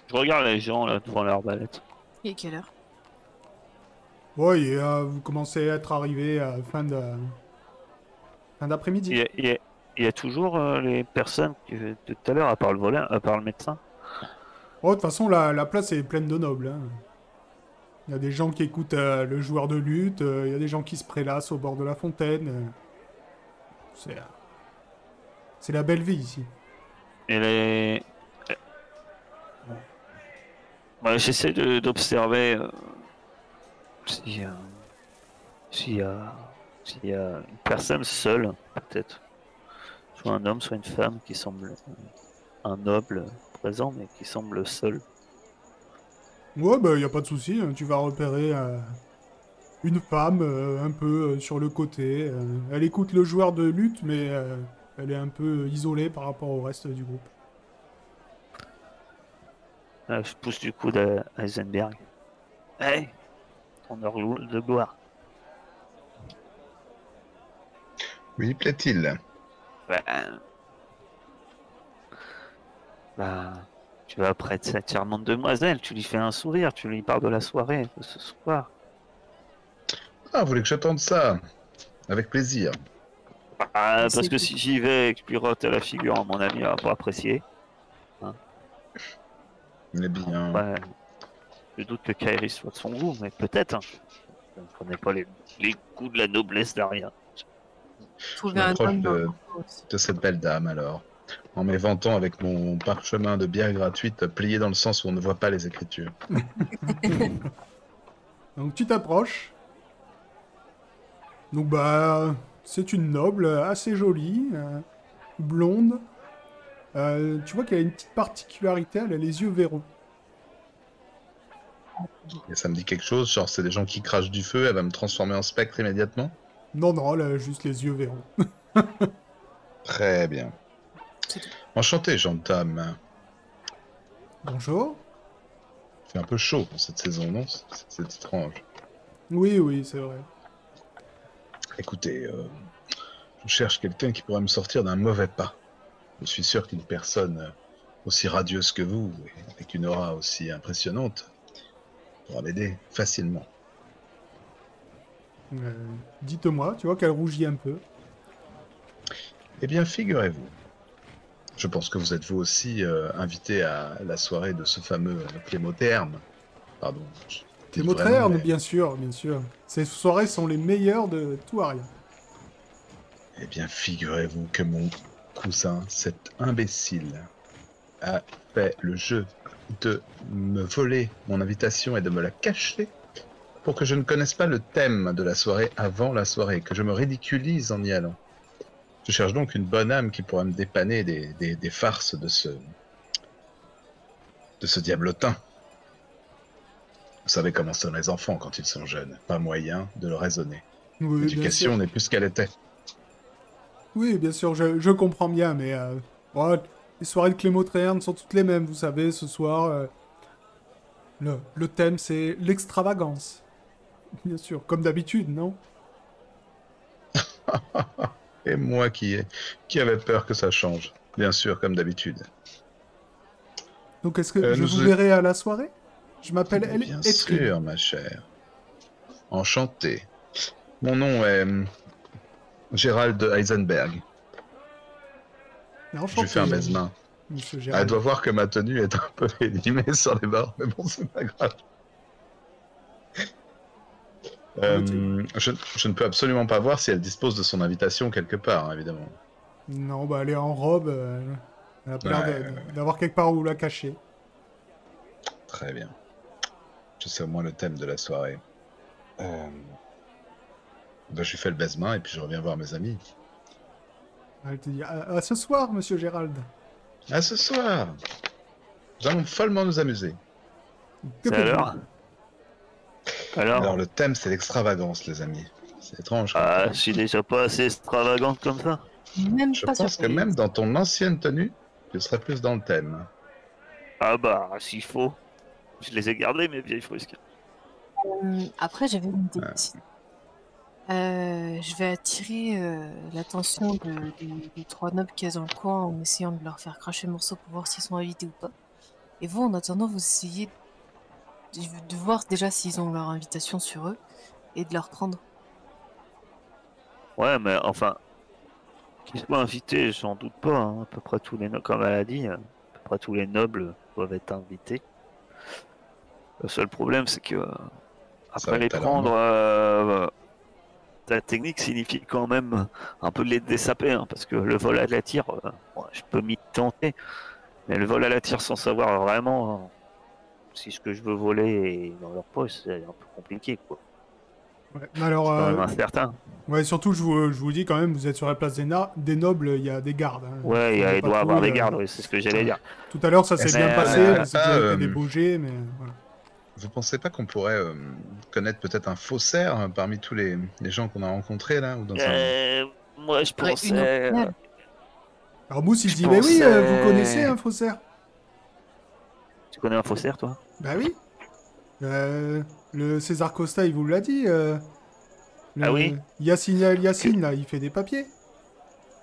Speaker 3: Je regarde les gens là devant l'arbalète.
Speaker 1: Et quelle heure?
Speaker 2: Oui, et euh, vous commencez à être arrivé à fin de... Fin d'après-midi.
Speaker 3: Il y, a, il y a- il y a toujours euh, les personnes que, de tout à l'heure, à part le à part le médecin.
Speaker 2: Oh, de toute façon, la, la place est pleine de nobles. hein. Il y a des gens qui écoutent euh, le joueur de lutte, euh, il y a des gens qui se prélassent au bord de la fontaine. euh. C'est... euh, C'est la belle vie ici.
Speaker 3: Et les. euh, Ouais, J'essaie de- d'observer euh, si, euh, s'il y a, s'il y a une personne seule, peut-être. Soit un homme, soit une femme qui semble un noble présent, mais qui semble seul.
Speaker 2: Ouais, bah, y a pas de souci. hein, Tu vas repérer euh, une femme euh, un peu euh, sur le côté. elle écoute le joueur de lutte, mais elle est un peu isolée par rapport au reste du groupe.
Speaker 3: Je pousse du coude à Heisenberg. Hey On heure de gloire.
Speaker 4: Oui, plaît-il?
Speaker 3: Bah, bah, tu vas près de cette charmante demoiselle, tu lui fais un sourire, tu lui parles de la soirée de ce soir.
Speaker 4: Ah, vous voulez que j'attende ça? Avec plaisir.
Speaker 3: Ah, parce que si j'y vais et que je lui rote à la figure, à mon ami, va pas apprécier.
Speaker 4: Eh bien,
Speaker 3: Ouais, je doute que Kairi soit de son goût, mais peut-être. hein. Je ne connais pas les, les goûts de la noblesse d'Aria.
Speaker 1: Trouver
Speaker 4: Je
Speaker 1: un homme
Speaker 4: de- de cette belle dame alors, en m'éventant avec mon parchemin de bière gratuite plié dans le sens où on ne voit pas les écritures.
Speaker 2: Donc tu t'approches. Donc bah c'est une noble assez jolie, euh, blonde. Euh, tu vois qu'elle a une petite particularité, elle a les yeux verrons.
Speaker 4: Et ça me dit quelque chose, genre c'est des gens qui crachent du feu, elle va me transformer en spectre immédiatement?
Speaker 2: Non non, elle a juste les yeux verrons.
Speaker 4: Très bien.
Speaker 1: C'est.
Speaker 4: Enchanté, gendarme.
Speaker 2: Bonjour.
Speaker 4: Fait un peu chaud pour cette saison, non? C'est- C'est étrange.
Speaker 2: Oui oui c'est vrai.
Speaker 4: Écoutez, euh, je cherche quelqu'un qui pourrait me sortir d'un mauvais pas. Je suis sûr qu'une personne euh, aussi radieuse que vous, et avec une aura aussi impressionnante, pourra m'aider facilement.
Speaker 2: Euh, Dites-moi, tu vois qu'elle rougit un peu.
Speaker 4: Eh bien, figurez-vous, je pense que vous êtes vous aussi euh, invité à la soirée de ce fameux Clémotherme. Pardon. mais-
Speaker 2: bien sûr, bien sûr. Ces soirées sont les meilleures de tout Aria.
Speaker 4: Eh bien, figurez-vous que mon cousin, cet imbécile, a fait le jeu de me voler mon invitation et de me la cacher pour que je ne connaisse pas le thème de la soirée avant la soirée, que je me ridiculise en y allant. Je cherche donc une bonne âme qui pourra me dépanner des, des- des farces de ce... de ce diablotin. Vous savez comment sont les enfants quand ils sont jeunes. Pas moyen de le raisonner.
Speaker 2: Oui,
Speaker 4: L'éducation n'est plus ce qu'elle était.
Speaker 2: Oui, bien sûr, je, je comprends bien, mais euh, ouais, les soirées de Clémotrerne sont toutes les mêmes, vous savez, ce soir. euh, le, le thème, c'est l'extravagance. Bien sûr, comme d'habitude, non
Speaker 4: Et moi qui, qui avait peur que ça change. Bien sûr, comme d'habitude.
Speaker 2: Donc, est-ce que
Speaker 4: Euh,
Speaker 2: je vous
Speaker 4: est-
Speaker 2: verrai à la soirée? Je m'appelle El
Speaker 4: Bien sûr, ma chère. Enchanté. Mon nom est hum, Gérald Heisenberg. Je
Speaker 2: Enchanté,
Speaker 4: lui fais un baise-main. Elle doit voir que ma tenue est un peu élimée sur les bords, mais bon, c'est pas grave. Euh, je, je ne peux absolument pas voir si elle dispose de son invitation quelque part, hein, évidemment.
Speaker 2: Non, bah, elle est en robe. euh, elle a l'air
Speaker 4: Ouais,
Speaker 2: d'avoir quelque part où la cacher.
Speaker 4: Très bien. Je sais au moins le thème de la soirée. Euh... ben, je lui fais le baise-main et puis je reviens voir mes amis.
Speaker 2: Elle te dit à, à ce soir, monsieur Gérald.
Speaker 4: À ce soir Nous allons follement nous amuser.
Speaker 2: Que
Speaker 3: C'est alors
Speaker 4: le thème c'est l'extravagance les amis. C'est étrange.
Speaker 3: ah, je suis déjà pas assez extravagante comme ça.
Speaker 1: Même
Speaker 4: je
Speaker 1: pas
Speaker 4: pense que même dans ton ancienne tenue, tu serais plus dans le thème.
Speaker 3: Ah bah, s'il faut. Je les ai gardés, mes vieilles frisques.
Speaker 1: Euh, après, j'avais une idée. Euh, je vais attirer euh, l'attention de- des, des trois nobles a dans le coin en essayant de leur faire cracher le morceau pour voir s'ils sont invités ou pas. Et vous, en attendant, vous essayez de, voir déjà s'ils ont leur invitation sur eux et de leur prendre.
Speaker 3: Ouais, mais enfin, qu'ils soient invités, j'en doute pas. hein. À peu près tous les nobles, comme elle a dit, à peu près tous les nobles doivent être invités. Le seul problème, c'est que euh, après les prendre, euh, la technique signifie quand même un peu de les dessaper, hein, parce que le vol à la tire, euh, bon, je peux m'y tenter, mais le vol à la tire sans savoir vraiment euh, si ce que je veux voler est dans leur poche, c'est un peu compliqué, quoi.
Speaker 2: Ouais, mais Alors,
Speaker 3: C'est quand
Speaker 2: euh,
Speaker 3: même incertain.
Speaker 2: ouais, surtout, je vous, je vous dis quand même, vous êtes sur la place des, nobles, il y a des gardes. hein.
Speaker 3: Ouais, il, y a- doit
Speaker 2: trop,
Speaker 3: avoir des
Speaker 2: euh,
Speaker 3: gardes, c'est ce que j'allais dire.
Speaker 2: Tout à l'heure, ça s'est
Speaker 4: Est-ce
Speaker 2: bien
Speaker 3: que-
Speaker 2: passé,
Speaker 3: euh,
Speaker 4: euh,
Speaker 2: des beaux jets, mais voilà.
Speaker 4: Vous pensez pas qu'on pourrait euh, connaître peut-être un faussaire euh, parmi tous les, les gens qu'on a rencontrés là ou dans un...
Speaker 3: Euh, moi, je
Speaker 1: Ouais,
Speaker 3: pensais.
Speaker 2: Alors Mousse, il
Speaker 3: je
Speaker 2: dit, mais oui, euh, vous connaissez un faussaire?
Speaker 3: Tu connais un faussaire, toi?
Speaker 2: Bah oui. Euh, le César Costa, il vous l'a dit. euh, le
Speaker 3: Ah oui
Speaker 2: Yacine Yacine, là, il fait des papiers.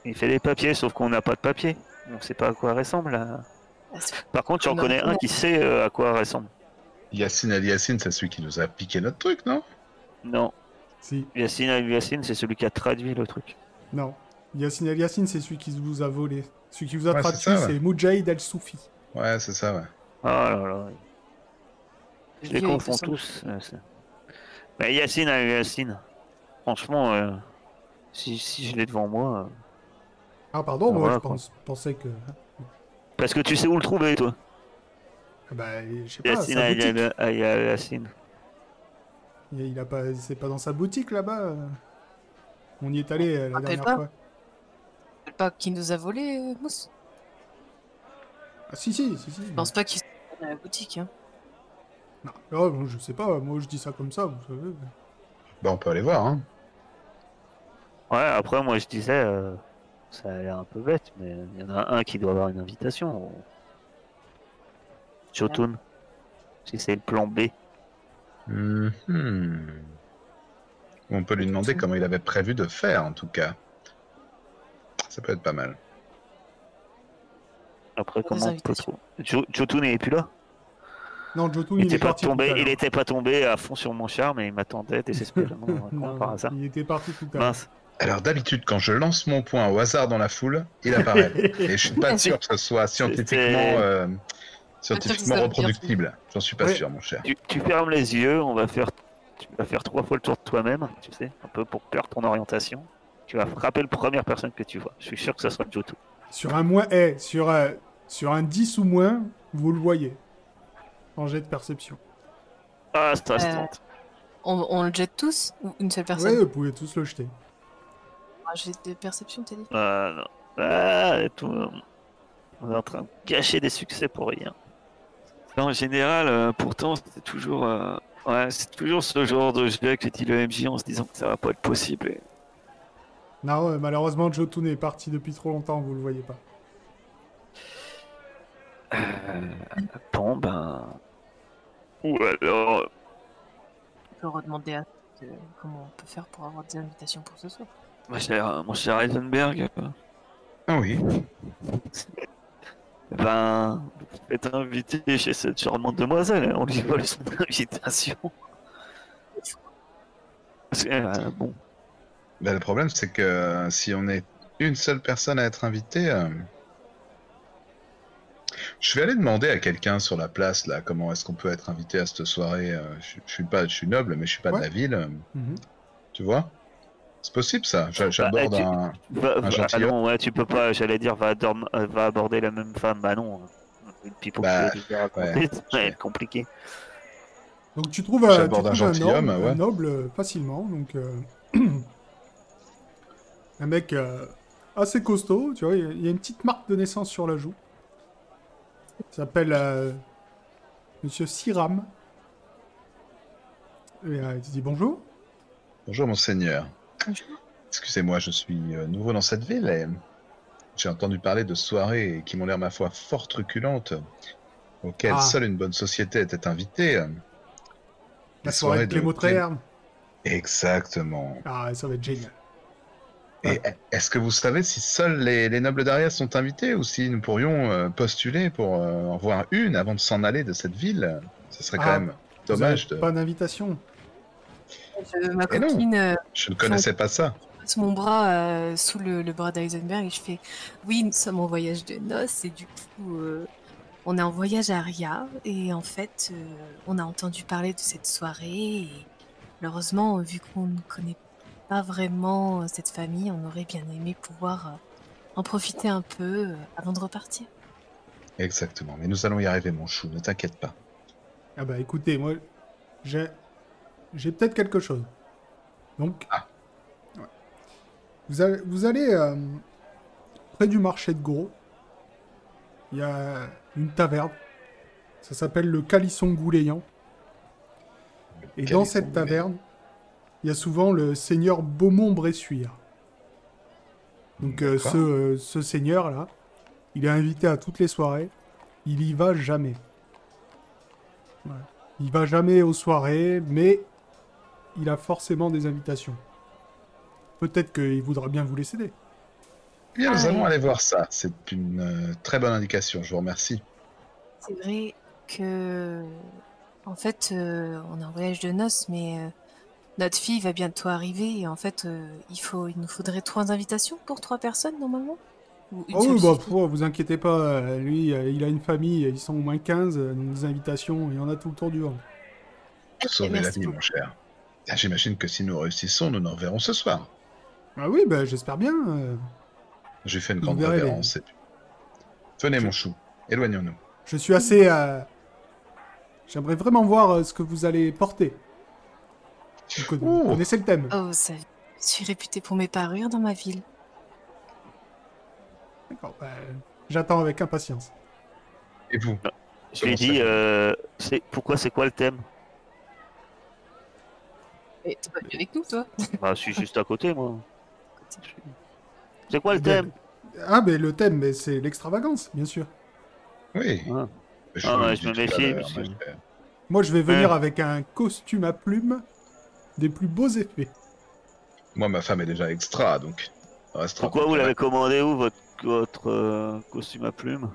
Speaker 3: Il fait des papiers, sauf qu'on n'a pas de papier. On sait pas à quoi elle ressemble. là.
Speaker 1: Ah,
Speaker 3: Par contre, j'en connais un qui sait euh, à quoi elle ressemble.
Speaker 4: Yacine El Yacine, c'est celui qui nous a piqué notre truc, non?
Speaker 3: Non,
Speaker 2: Si,
Speaker 3: Yacine Al Yacine, c'est celui qui a traduit le truc.
Speaker 2: non. Yacine El Yacine, c'est celui qui vous a volé. Celui qui vous a
Speaker 4: Ouais,
Speaker 2: traduit, c'est Moudjahid El Soufi.
Speaker 4: Ouais, c'est ça, ouais.
Speaker 3: Oh là là. Je les confonds tous. Mais Yacine Al Yacine, franchement, euh, Si, si je l'ai devant moi. euh,
Speaker 2: Ah, pardon,
Speaker 3: Ah,
Speaker 2: moi
Speaker 3: voilà,
Speaker 2: je pense- pensais que.
Speaker 3: Parce que tu sais où le trouver, toi.
Speaker 2: Ah Bah, je sais pas,
Speaker 3: Yacine, il y a ah, il y a Yacine.
Speaker 2: Il, il a pas, c'est pas dans sa boutique là-bas. euh. On y est allé la
Speaker 1: rappelle
Speaker 2: dernière
Speaker 1: pas.
Speaker 2: fois.
Speaker 1: Pas qui nous a volé, Mousse?
Speaker 2: Ah, si, si, si, si.
Speaker 1: Je pense pas qu'il soit dans la boutique. Hein.
Speaker 2: Non, oh, bon, je sais pas, moi je dis ça comme ça, vous savez.
Speaker 4: Bah, on peut aller voir, hein.
Speaker 3: Ouais, après, moi, je disais, euh, ça a l'air un peu bête, mais il y en a un qui doit avoir une invitation. Jotun. Si c'est le plan B.
Speaker 4: Mhm. On peut lui demander comment il avait prévu de faire, en tout cas. Ça peut être pas mal.
Speaker 3: Après, comment on peut trouver Jo- Jotun n'est plus là?
Speaker 2: Non, Jotun,
Speaker 3: Il
Speaker 2: il,
Speaker 3: était pas
Speaker 2: parti
Speaker 3: tombé, il était pas tombé à fond sur mon charme et il m'attendait désespérément euh,
Speaker 2: Non,
Speaker 3: par hasard.
Speaker 2: il était parti tout à l'heure.
Speaker 3: Mince.
Speaker 4: Alors d'habitude, quand je lance mon point au hasard dans la foule, il apparaît. Et je suis pas sûr que ce soit scientifiquement, euh, scientifiquement reproductible. J'en suis pas
Speaker 2: Ouais.
Speaker 4: sûr, mon cher.
Speaker 3: Tu, tu fermes les yeux, on va faire, tu vas faire trois fois le tour de toi-même, tu sais, un peu pour perdre ton orientation. Tu vas frapper la première personne que tu vois. Je suis sûr que ça sera Jotun.
Speaker 2: Sur un moins, eh, sur, un- sur un 10 ou moins, vous le voyez. En jet de perception.
Speaker 3: Ah, se
Speaker 1: Euh. On, on le jette tous Ou une seule
Speaker 2: Ouais,
Speaker 1: personne
Speaker 2: vous pouvez tous le jeter.
Speaker 1: Un jet de perception, t'as dit?
Speaker 3: Ah, non. Ah, et tout, on est en train de gâcher des succès pour rien. En général, euh, pourtant, c'est toujours, euh, ouais, c'est toujours ce genre de jeu que dit le MJ en se disant que ça va pas être possible. et-
Speaker 2: Non, euh, malheureusement, Jotun est parti depuis trop longtemps, vous le voyez pas.
Speaker 3: Euh, bon, ben. Ou alors.
Speaker 1: On peut redemander à euh, comment on peut faire pour avoir des invitations pour ce soir.
Speaker 3: Mon cher, mon cher Heisenberg, euh,
Speaker 4: Ah oui.
Speaker 3: ben. Vous êtes invité chez cette charmante demoiselle, on lui vole son invitation. Parce que, euh, bon.
Speaker 4: Bah, le problème, c'est que si on est une seule personne à être invitée, euh, je vais aller demander à quelqu'un sur la place là comment est-ce qu'on peut être invité à cette soirée. euh, je, je suis pas, je suis noble, mais je suis pas
Speaker 2: Ouais.
Speaker 4: de la ville. euh,
Speaker 2: Mhm.
Speaker 4: Tu vois? C'est possible ça. J'a- J'aborde un.
Speaker 3: Ah non, ouais, tu peux pas, j'allais dire, va, euh, va aborder la même femme, bah non. Une pipe au
Speaker 4: Bah,
Speaker 3: ça va être compliqué.
Speaker 2: Donc tu trouves, un- tu
Speaker 4: un
Speaker 2: trouves un,
Speaker 4: gentilhomme,
Speaker 2: noble,
Speaker 4: ouais.
Speaker 2: un noble, facilement. Donc euh, un mec euh, assez costaud, tu vois, il y a une petite marque de naissance sur la joue. Il s'appelle euh, Monsieur Siram. Et euh, il te dit bonjour.
Speaker 4: Bonjour monseigneur.
Speaker 1: Bonjour.
Speaker 4: Excusez-moi, je suis euh, nouveau dans cette ville et j'ai entendu parler de soirées qui m'ont l'air ma foi fort truculentes, auxquelles
Speaker 2: Ah.
Speaker 4: seule une bonne société était invitée.
Speaker 2: La
Speaker 4: Les
Speaker 2: soirée de Clément.
Speaker 4: Exactement.
Speaker 2: Ah, ça va être génial.
Speaker 4: Et est-ce que vous savez si seuls les, les nobles d'Aria sont invités ou si nous pourrions euh, postuler pour euh, en voir une avant de s'en aller de cette ville? Ce serait quand
Speaker 2: Ah,
Speaker 4: même
Speaker 2: Vous
Speaker 4: dommage
Speaker 2: avez
Speaker 4: de...
Speaker 2: Pas d'invitation.
Speaker 1: Je- ma
Speaker 4: non.
Speaker 1: copine euh,
Speaker 4: Je ne connaissais pas ça.
Speaker 1: passe mon bras euh, sous le, le bras d'Eisenberg et je fais Oui, nous sommes en voyage de noces et du coup, euh, on est en voyage à Aria et en fait, euh, on a entendu parler de cette soirée et malheureusement, vu qu'on ne connaît pas vraiment euh, cette famille, on aurait bien aimé pouvoir euh, en profiter un peu euh, avant de repartir.
Speaker 4: Exactement. Mais nous allons y arriver, mon chou, ne t'inquiète pas.
Speaker 2: Ah bah écoutez, moi, j'ai, j'ai peut-être quelque chose. Donc,
Speaker 4: Ah.
Speaker 2: Ouais. vous allez, vous allez euh, près du marché de gros. Il y a une taverne. Ça s'appelle le Calisson Gouléant. Et dans cette taverne, il y a souvent le seigneur Beaumont Bressuire. Donc euh, ce, euh, ce seigneur-là, il est invité à toutes les soirées. Il y va jamais. Il va jamais aux soirées, mais il a forcément des invitations. Peut-être qu'il voudra bien vous les céder.
Speaker 4: Bien, nous
Speaker 1: Ah,
Speaker 4: allons
Speaker 1: oui.
Speaker 4: aller voir ça. C'est une euh, très bonne indication, je vous remercie.
Speaker 1: C'est vrai que, en fait, euh, on est en voyage de noces, mais euh, notre fille va bientôt arriver et en fait, euh, il faut, il nous faudrait trois invitations pour trois personnes normalement? Ou une
Speaker 2: Oh
Speaker 1: seule
Speaker 2: oui, bah, pff, vous inquiétez pas, euh, lui, euh, il a une famille, ils sont au moins 15, euh, donc des invitations, il y en a tout le tour du monde.
Speaker 4: Sauver la vie, mon cher. Ah, J'imagine que si nous réussissons, nous nous reverrons ce soir.
Speaker 2: Ah oui, bah, j'espère bien.
Speaker 4: J'ai fait une grande
Speaker 2: les-
Speaker 4: révérence. et puis- Venez, mon chou, éloignons-nous.
Speaker 2: Je suis assez. euh, J'aimerais vraiment voir euh, ce que vous allez porter. Vous
Speaker 4: Oh.
Speaker 2: connaissez le thème
Speaker 1: Oh, vous savez, je suis réputée pour mes parures dans ma ville.
Speaker 2: D'accord, bah, J'attends avec impatience.
Speaker 4: Et vous?
Speaker 3: Je lui ai dit, euh, c'est pourquoi c'est quoi le thème?
Speaker 1: Et t'es pas venu avec nous, toi?
Speaker 3: Bah, je suis juste à côté, moi. C'est quoi le
Speaker 2: Ben,
Speaker 3: thème?
Speaker 2: Ah, mais le thème, mais c'est l'extravagance, bien sûr.
Speaker 4: Oui.
Speaker 3: Ah.
Speaker 4: Je,
Speaker 3: Ah ouais, je me méfie,
Speaker 4: mais
Speaker 2: Moi, je vais venir
Speaker 3: Ouais.
Speaker 2: avec un costume à plumes des plus beaux effets.
Speaker 4: Moi, ma femme est déjà extra, donc. restera
Speaker 3: Pourquoi vous l'avez commandé où, votre, votre euh, costume à plumes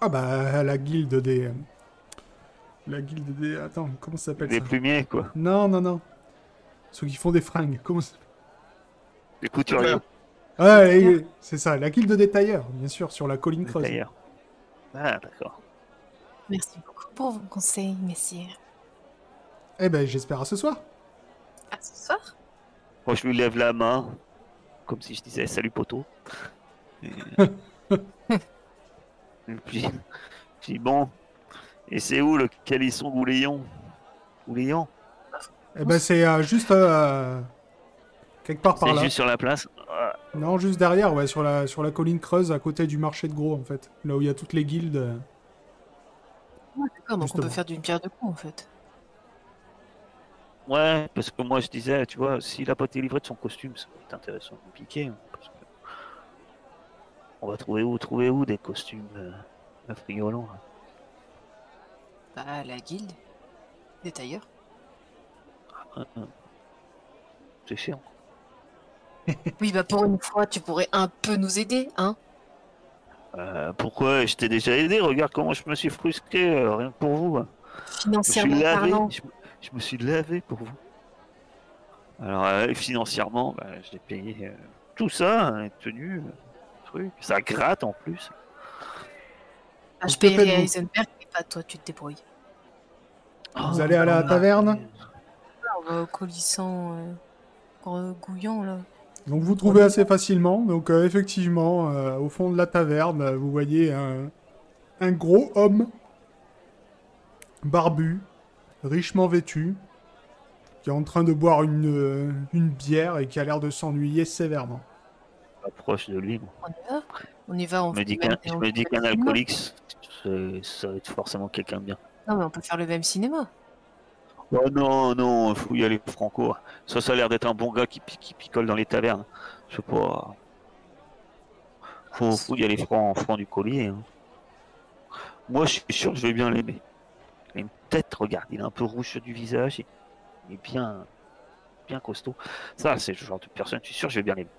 Speaker 2: Ah bah, à la guilde des... euh, La guilde des... Attends, comment ça s'appelle
Speaker 3: Les
Speaker 2: ça
Speaker 3: plumiers, quoi.
Speaker 2: Non, non, non. Ceux qui font des fringues. Comment ça
Speaker 3: Les couturiers.
Speaker 2: Ah, et- c'est ça, la guilde des tailleurs, bien sûr, sur la colline creuse.
Speaker 3: D'ailleurs. Ah, d'accord.
Speaker 1: Merci beaucoup pour vos conseils, messieurs.
Speaker 2: Eh ben, j'espère à ce soir.
Speaker 1: Soir
Speaker 3: Moi, je lui lève la main, comme si je disais salut poteau. Et, Et puis, je dis bon, et c'est où le calisson gouléon Gouléon
Speaker 2: Eh ben, c'est euh, juste... euh, quelque part par
Speaker 3: C'est
Speaker 2: là.
Speaker 3: juste sur la place.
Speaker 2: Non, juste derrière, ouais, sur la, sur la colline creuse, à côté du marché de gros, en fait. Là où il y a toutes les guildes. euh.
Speaker 1: D'accord, donc on peut faire d'une pierre deux coups, en fait.
Speaker 3: Ouais, parce que moi je disais, tu vois, s'il a pas été livré de son costume, ça va être intéressant de piquer. hein, parce que On va trouver où, trouver où des costumes euh, frigolants. hein.
Speaker 1: Bah, la guilde. Des tailleurs.
Speaker 3: Ah, ah. C'est chiant.
Speaker 1: Oui, bah pour une fois, tu pourrais un peu nous aider, hein
Speaker 3: Euh, pourquoi Je t'ai déjà aidé, regarde comment je me suis frustré, euh, rien que pour vous. hein. Je me suis
Speaker 1: Financièrement
Speaker 3: lavé,
Speaker 1: parlant.
Speaker 3: je, je me suis lavé pour vous. Alors euh, financièrement, bah, je l'ai payé euh, tout ça, hein, les tenues, euh, truc. Ça gratte en plus.
Speaker 1: Ah, je paierai
Speaker 2: faites-vous
Speaker 1: Heisenberg, et pas toi, tu te débrouilles.
Speaker 2: Vous allez à la
Speaker 3: Oh,
Speaker 2: taverne
Speaker 1: On va au euh, gouillant, là.
Speaker 2: Donc vous trouvez assez facilement. Donc euh, effectivement, euh, au fond de la taverne, vous voyez un, un gros homme barbu, richement vêtu, qui est en train de boire une, euh, une bière et qui a l'air de s'ennuyer sévèrement.
Speaker 3: Approche de lui.
Speaker 1: On y va On y va, on
Speaker 3: Je me
Speaker 1: fait
Speaker 3: dis qu'un alcoolique, c'est- ça va être forcément quelqu'un de bien.
Speaker 1: Non, mais on peut faire le même cinéma.
Speaker 3: Oh non, non, faut y aller franco. Ça, ça a l'air d'être un bon gars qui, pi- qui picole dans les tavernes. Je sais pas. Faut, faut y aller franc, franc du collier. hein. Moi, je suis sûr que je vais bien l'aimer. Tête, regarde, il est un peu rouge du visage. Il est bien, bien costaud. Ça, c'est le genre de personne, je suis sûr je vais bien l'aimer.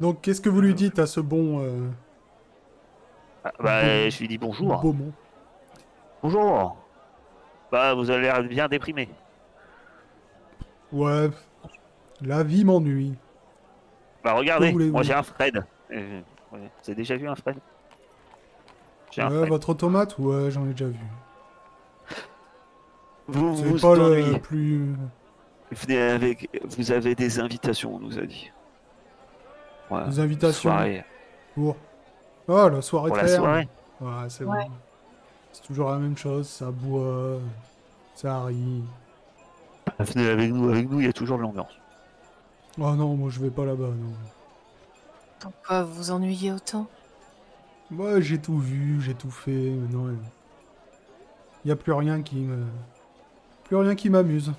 Speaker 2: Donc qu'est-ce que vous lui dites à ce bon euh,
Speaker 3: Ah, bah,
Speaker 2: Bon.
Speaker 3: je lui dis bonjour.
Speaker 2: Beaumont
Speaker 3: Bonjour. Bah, vous avez l'air bien déprimé.
Speaker 2: Ouais, la vie m'ennuie.
Speaker 3: Bah, regardez, moi j'ai un Fred. Euh, ouais, Vous avez déjà vu un Fred? Un
Speaker 2: votre automate? Ouais, j'en ai déjà vu.
Speaker 3: Vous vous
Speaker 2: pas le
Speaker 3: ennuyez.
Speaker 2: plus...
Speaker 3: Venez avec. Vous avez des invitations, on nous a dit. Ouais,
Speaker 2: Des invitations
Speaker 3: soirée.
Speaker 2: pour... Oh, la soirée
Speaker 3: Pour
Speaker 2: de
Speaker 3: la soirée.
Speaker 2: Ouais, c'est
Speaker 1: Ouais.
Speaker 2: bon. C'est toujours la même chose, ça boit, ça rit.
Speaker 3: Venez avec nous, avec nous, il y a toujours de l'ambiance.
Speaker 2: Oh non, moi je vais pas là-bas, non.
Speaker 1: Pourquoi vous vous ennuyez autant?
Speaker 2: Moi j'ai tout vu, j'ai tout fait, maintenant il y a plus rien qui me... Plus rien qui m'amuse.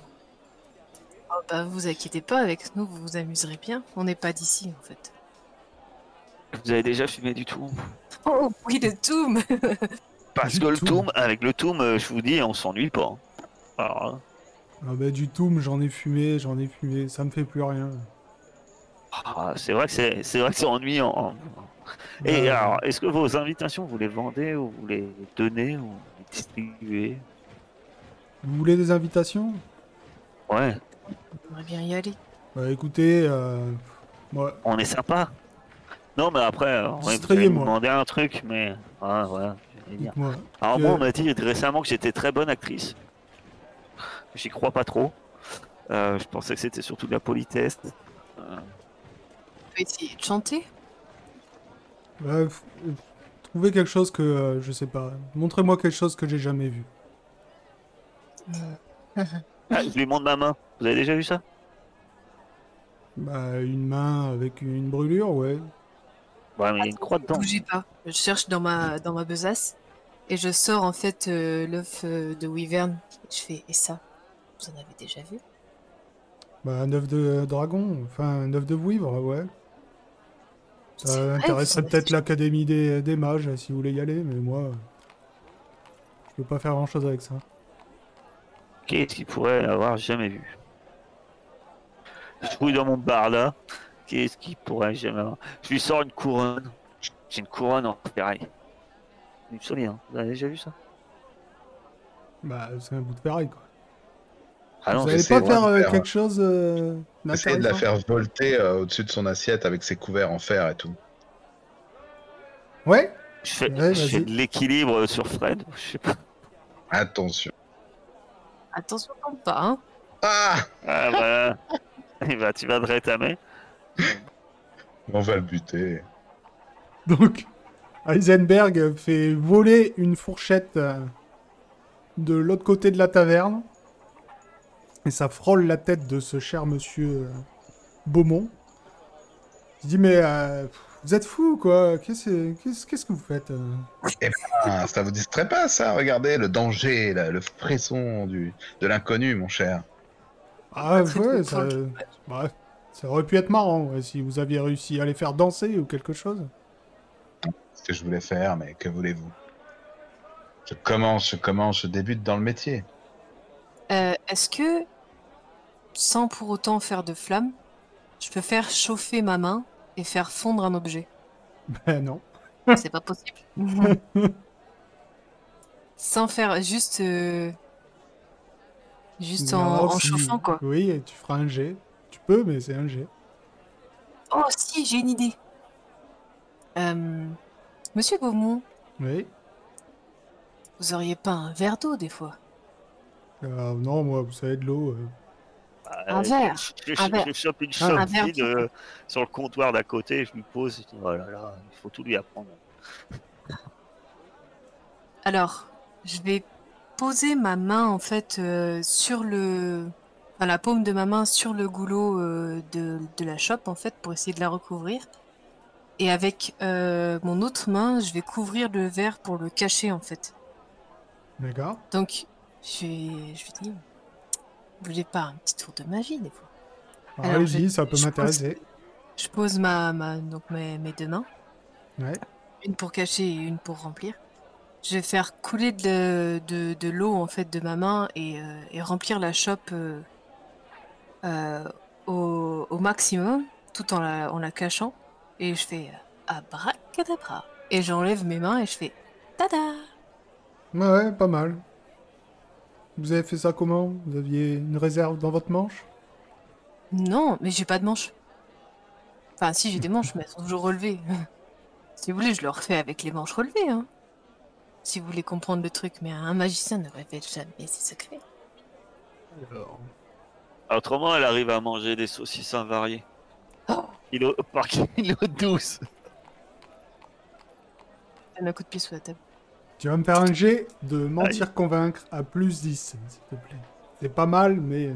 Speaker 1: oh, Bah, vous inquiétez pas, avec nous, vous vous amuserez bien. On n'est pas d'ici, en fait.
Speaker 3: Vous avez déjà fumé du toum
Speaker 1: Oh, oui, le
Speaker 3: Parce
Speaker 2: Du
Speaker 3: que le
Speaker 2: toum.
Speaker 3: toum, avec le toum, euh, je vous dis, on s'ennuie pas. hein. Alors, hein.
Speaker 2: Ah bah du tout, j'en ai fumé, j'en ai fumé, ça me fait plus rien.
Speaker 3: Ah, c'est vrai que c'est c'est vrai que c'est ennuyant. Et
Speaker 2: Bah,
Speaker 3: alors, est-ce que vos invitations, vous les vendez ou vous les donnez ou les distribuez?
Speaker 2: Vous voulez des invitations?
Speaker 3: Ouais,
Speaker 1: J'aimerais bien y aller.
Speaker 2: Bah écoutez, euh... ouais,
Speaker 3: on est sympa. Non, mais après, euh, ouais, me
Speaker 2: Distrayez-moi.
Speaker 3: demander un truc, mais ouais, voilà, je vais dire. Alors
Speaker 2: Que-
Speaker 3: moi, on m'a dit récemment que j'étais très bonne actrice. J'y crois pas trop. Euh, je pensais que c'était surtout de la politesse. Euh,
Speaker 1: peut essayer de chanter?
Speaker 2: Bah, f- euh, trouvez quelque chose que euh, je sais pas. Montrez-moi quelque chose que j'ai jamais vu.
Speaker 3: Ah, je lui montre ma main. Vous avez déjà vu ça?
Speaker 2: Bah, une main avec une brûlure, ouais.
Speaker 3: Ouais, mais il y a une croix dedans.
Speaker 1: Bougez pas. Je cherche dans ma, dans ma besace et je sors en fait euh, l'œuf euh, de Wyvern. Je fais, et ça Vous en avez déjà vu?
Speaker 2: Bah, un œuf de dragon, enfin un œuf de vouivre, ouais. Ça
Speaker 1: vrai,
Speaker 2: intéresserait peut-être l'Académie des, des mages si vous voulez y aller, mais moi, je peux pas faire grand chose avec ça.
Speaker 3: Qu'est-ce qu'il pourrait avoir jamais vu Je fouille dans mon bar là. Qu'est-ce qu'il pourrait jamais avoir Je lui sors une couronne. J'ai une couronne en ferraille. Vous me souvenez, hein Vous avez déjà vu ça?
Speaker 2: Bah, c'est un bout de ferraille, quoi.
Speaker 3: Ah non,
Speaker 2: vous
Speaker 3: je
Speaker 2: allez
Speaker 3: sais,
Speaker 2: pas faire euh,
Speaker 4: faire,
Speaker 2: quelque chose euh,
Speaker 4: Essayez de la faire volter euh, au-dessus de son assiette avec ses couverts en fer et tout.
Speaker 2: Ouais
Speaker 3: Je fais,
Speaker 2: Ouais,
Speaker 3: je fais
Speaker 2: vas-y.
Speaker 3: de l'équilibre sur Fred. Je sais pas.
Speaker 4: Attention.
Speaker 1: Attention, tombe pas, hein.
Speaker 4: Ah
Speaker 3: Ah voilà. Et bah, tu vas te rétamer.
Speaker 4: On va le buter.
Speaker 2: Donc, Heisenberg fait voler une fourchette euh, de l'autre côté de la taverne. Et ça frôle la tête de ce cher monsieur euh, Beaumont. Il dit, mais euh, vous êtes fou, quoi Qu'est-ce que vous faites euh
Speaker 4: Ah, ça vous distrait pas, ça Regardez le danger, là, le frisson du, de l'inconnu, mon cher.
Speaker 2: Ah, ouais, ça, ouais, ça aurait pu être marrant ouais, si vous aviez réussi à les faire danser ou quelque chose.
Speaker 4: Ce que je voulais faire, mais que voulez-vous? Je commence, je commence, je débute dans le métier.
Speaker 1: Euh, Est-ce que, sans pour autant faire de flamme, je peux faire chauffer ma main et faire fondre un objet
Speaker 2: Ben non.
Speaker 1: C'est pas possible. sans faire juste. euh, Juste en,
Speaker 2: Non,
Speaker 1: en
Speaker 2: si-
Speaker 1: chauffant, quoi.
Speaker 2: Oui, et tu feras un jet. Tu peux, mais c'est un jet.
Speaker 1: Oh, si, j'ai une idée. Euh, Monsieur Beaumont,
Speaker 2: Oui.
Speaker 1: vous auriez pas un verre d'eau des fois?
Speaker 2: Euh, non, moi, vous savez, de l'eau. Euh,
Speaker 1: Un
Speaker 3: Euh,
Speaker 1: verre,
Speaker 3: Je, je-
Speaker 1: un verre.
Speaker 3: je chope une chope
Speaker 1: un verre
Speaker 3: vide euh, sur le comptoir d'à côté. Je lui pose. je dis, Oh là là, il faut tout lui apprendre.
Speaker 1: Alors, je vais poser ma main en fait euh, sur le, enfin, la paume de ma main sur le goulot euh, de, de la chope en fait pour essayer de la recouvrir. Et avec euh, mon autre main, je vais couvrir le verre pour le cacher en fait.
Speaker 2: D'accord.
Speaker 1: Donc, je vais, je vais dire, voulez pas un petit tour de magie des fois
Speaker 2: Allez-y, ça peut m'intéresser.
Speaker 1: Je pose ma, ma donc mes, mes deux mains,
Speaker 2: Ouais.
Speaker 1: une pour cacher et une pour remplir. Je vais faire couler de, de, de l'eau en fait de ma main et, euh, et remplir la chope euh, euh, au, au maximum, tout en la, en la cachant. Et je fais abracadabra. Et j'enlève mes mains et je fais tada.
Speaker 2: Ouais, pas mal. Vous avez fait ça comment? Vous aviez une réserve dans votre manche?
Speaker 1: Non, mais j'ai pas de manches. Enfin, si j'ai des manches, mais elles sont toujours relevées. si vous voulez, je le refais avec les manches relevées. Hein. Si vous voulez comprendre le truc, mais un magicien ne révèle jamais ses secrets.
Speaker 2: Alors,
Speaker 3: Autrement, elle arrive à manger des saucisses invariées.
Speaker 1: Oh.
Speaker 3: Kilo, par kilo 12.
Speaker 1: Donne un coup de pied sous la table.
Speaker 2: Tu vas me faire un jet de mentir convaincre à plus 10, s'il te plaît. C'est pas mal, mais... euh,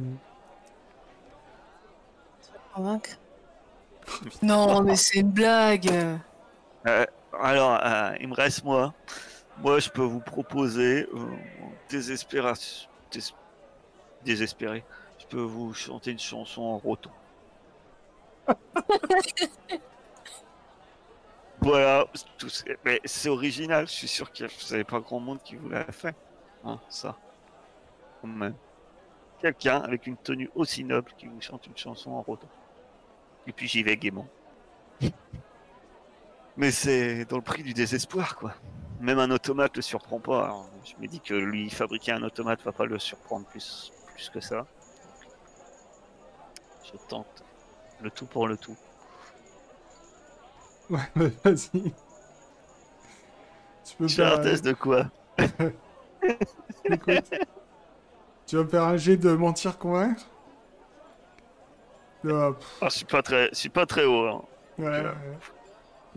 Speaker 1: Convaincre Non, mais c'est une blague.
Speaker 3: Euh, alors, euh, il me reste moi. Moi, je peux vous proposer, euh, dés- désespéré, je peux vous chanter une chanson en roton. voilà, mais c'est original. Je suis sûr qu'il n'y avait pas grand monde qui vous l'a fait. Hein, ça. Quelqu'un avec une tenue aussi noble qui vous chante une chanson en roton. Et puis j'y vais gaiement. Mais c'est dans le prix du désespoir, quoi. Même un automate le surprend pas. Alors, je me dis que lui fabriquer un automate va pas le surprendre plus que ça. Je tente. Le tout pour le tout.
Speaker 2: Ouais, mais vas-y. Tu peux
Speaker 3: J'ai
Speaker 2: faire...
Speaker 3: un test de quoi
Speaker 2: Écoute. tu vas me faire un jet de mentir convaincre Ah,
Speaker 3: Ah, Je suis pas très, je suis pas très haut. hein.
Speaker 2: Ouais,
Speaker 3: Euh,
Speaker 2: ouais.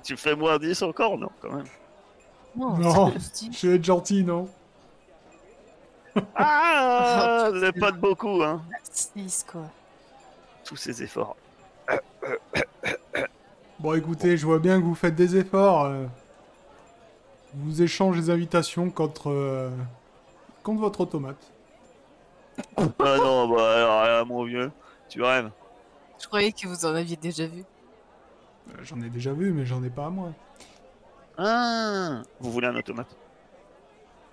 Speaker 3: Tu fais moins 10 encore Non, quand même.
Speaker 1: Non,
Speaker 2: Non. Je vais être gentil, non
Speaker 3: Ah
Speaker 1: Oh,
Speaker 3: C'est pas de beaucoup, hein.
Speaker 1: 6 quoi.
Speaker 3: Tous ces efforts.
Speaker 2: Bon, écoutez, je vois bien que vous faites des efforts. euh. Vous échangez les invitations contre, euh, contre votre automate.
Speaker 3: Ah non, bah alors là, mon vieux, tu rêves.
Speaker 1: Je croyais que vous en aviez déjà vu.
Speaker 2: Euh, J'en ai déjà vu, mais j'en ai pas à moi.
Speaker 3: Ah Vous voulez un automate?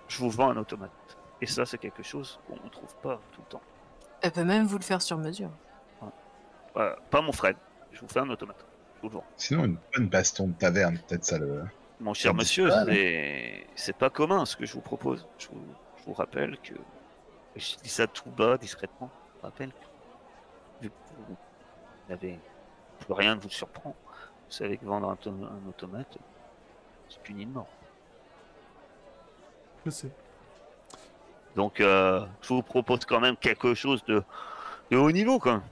Speaker 3: Je vous vends un automate. Et ça, c'est quelque chose qu'on ne trouve pas tout le temps.
Speaker 1: Elle peut même vous le faire sur mesure.
Speaker 3: Euh, pas mon Fred. Je vous fais un automate.
Speaker 4: Sinon, une bonne baston de taverne, peut-être ça le.
Speaker 3: Mon cher
Speaker 4: Ça
Speaker 3: monsieur, c'est c'est pas commun ce que je vous propose. Je vous, je vous rappelle que. Je dis ça tout bas, discrètement. Je vous rappelle que. Vu que vous n'avez. Plus rien ne vous surprend. Vous savez que vendre un automate, c'est puni de mort.
Speaker 2: Je sais.
Speaker 3: Donc, euh, je vous propose quand même quelque chose de, de haut niveau, quand même.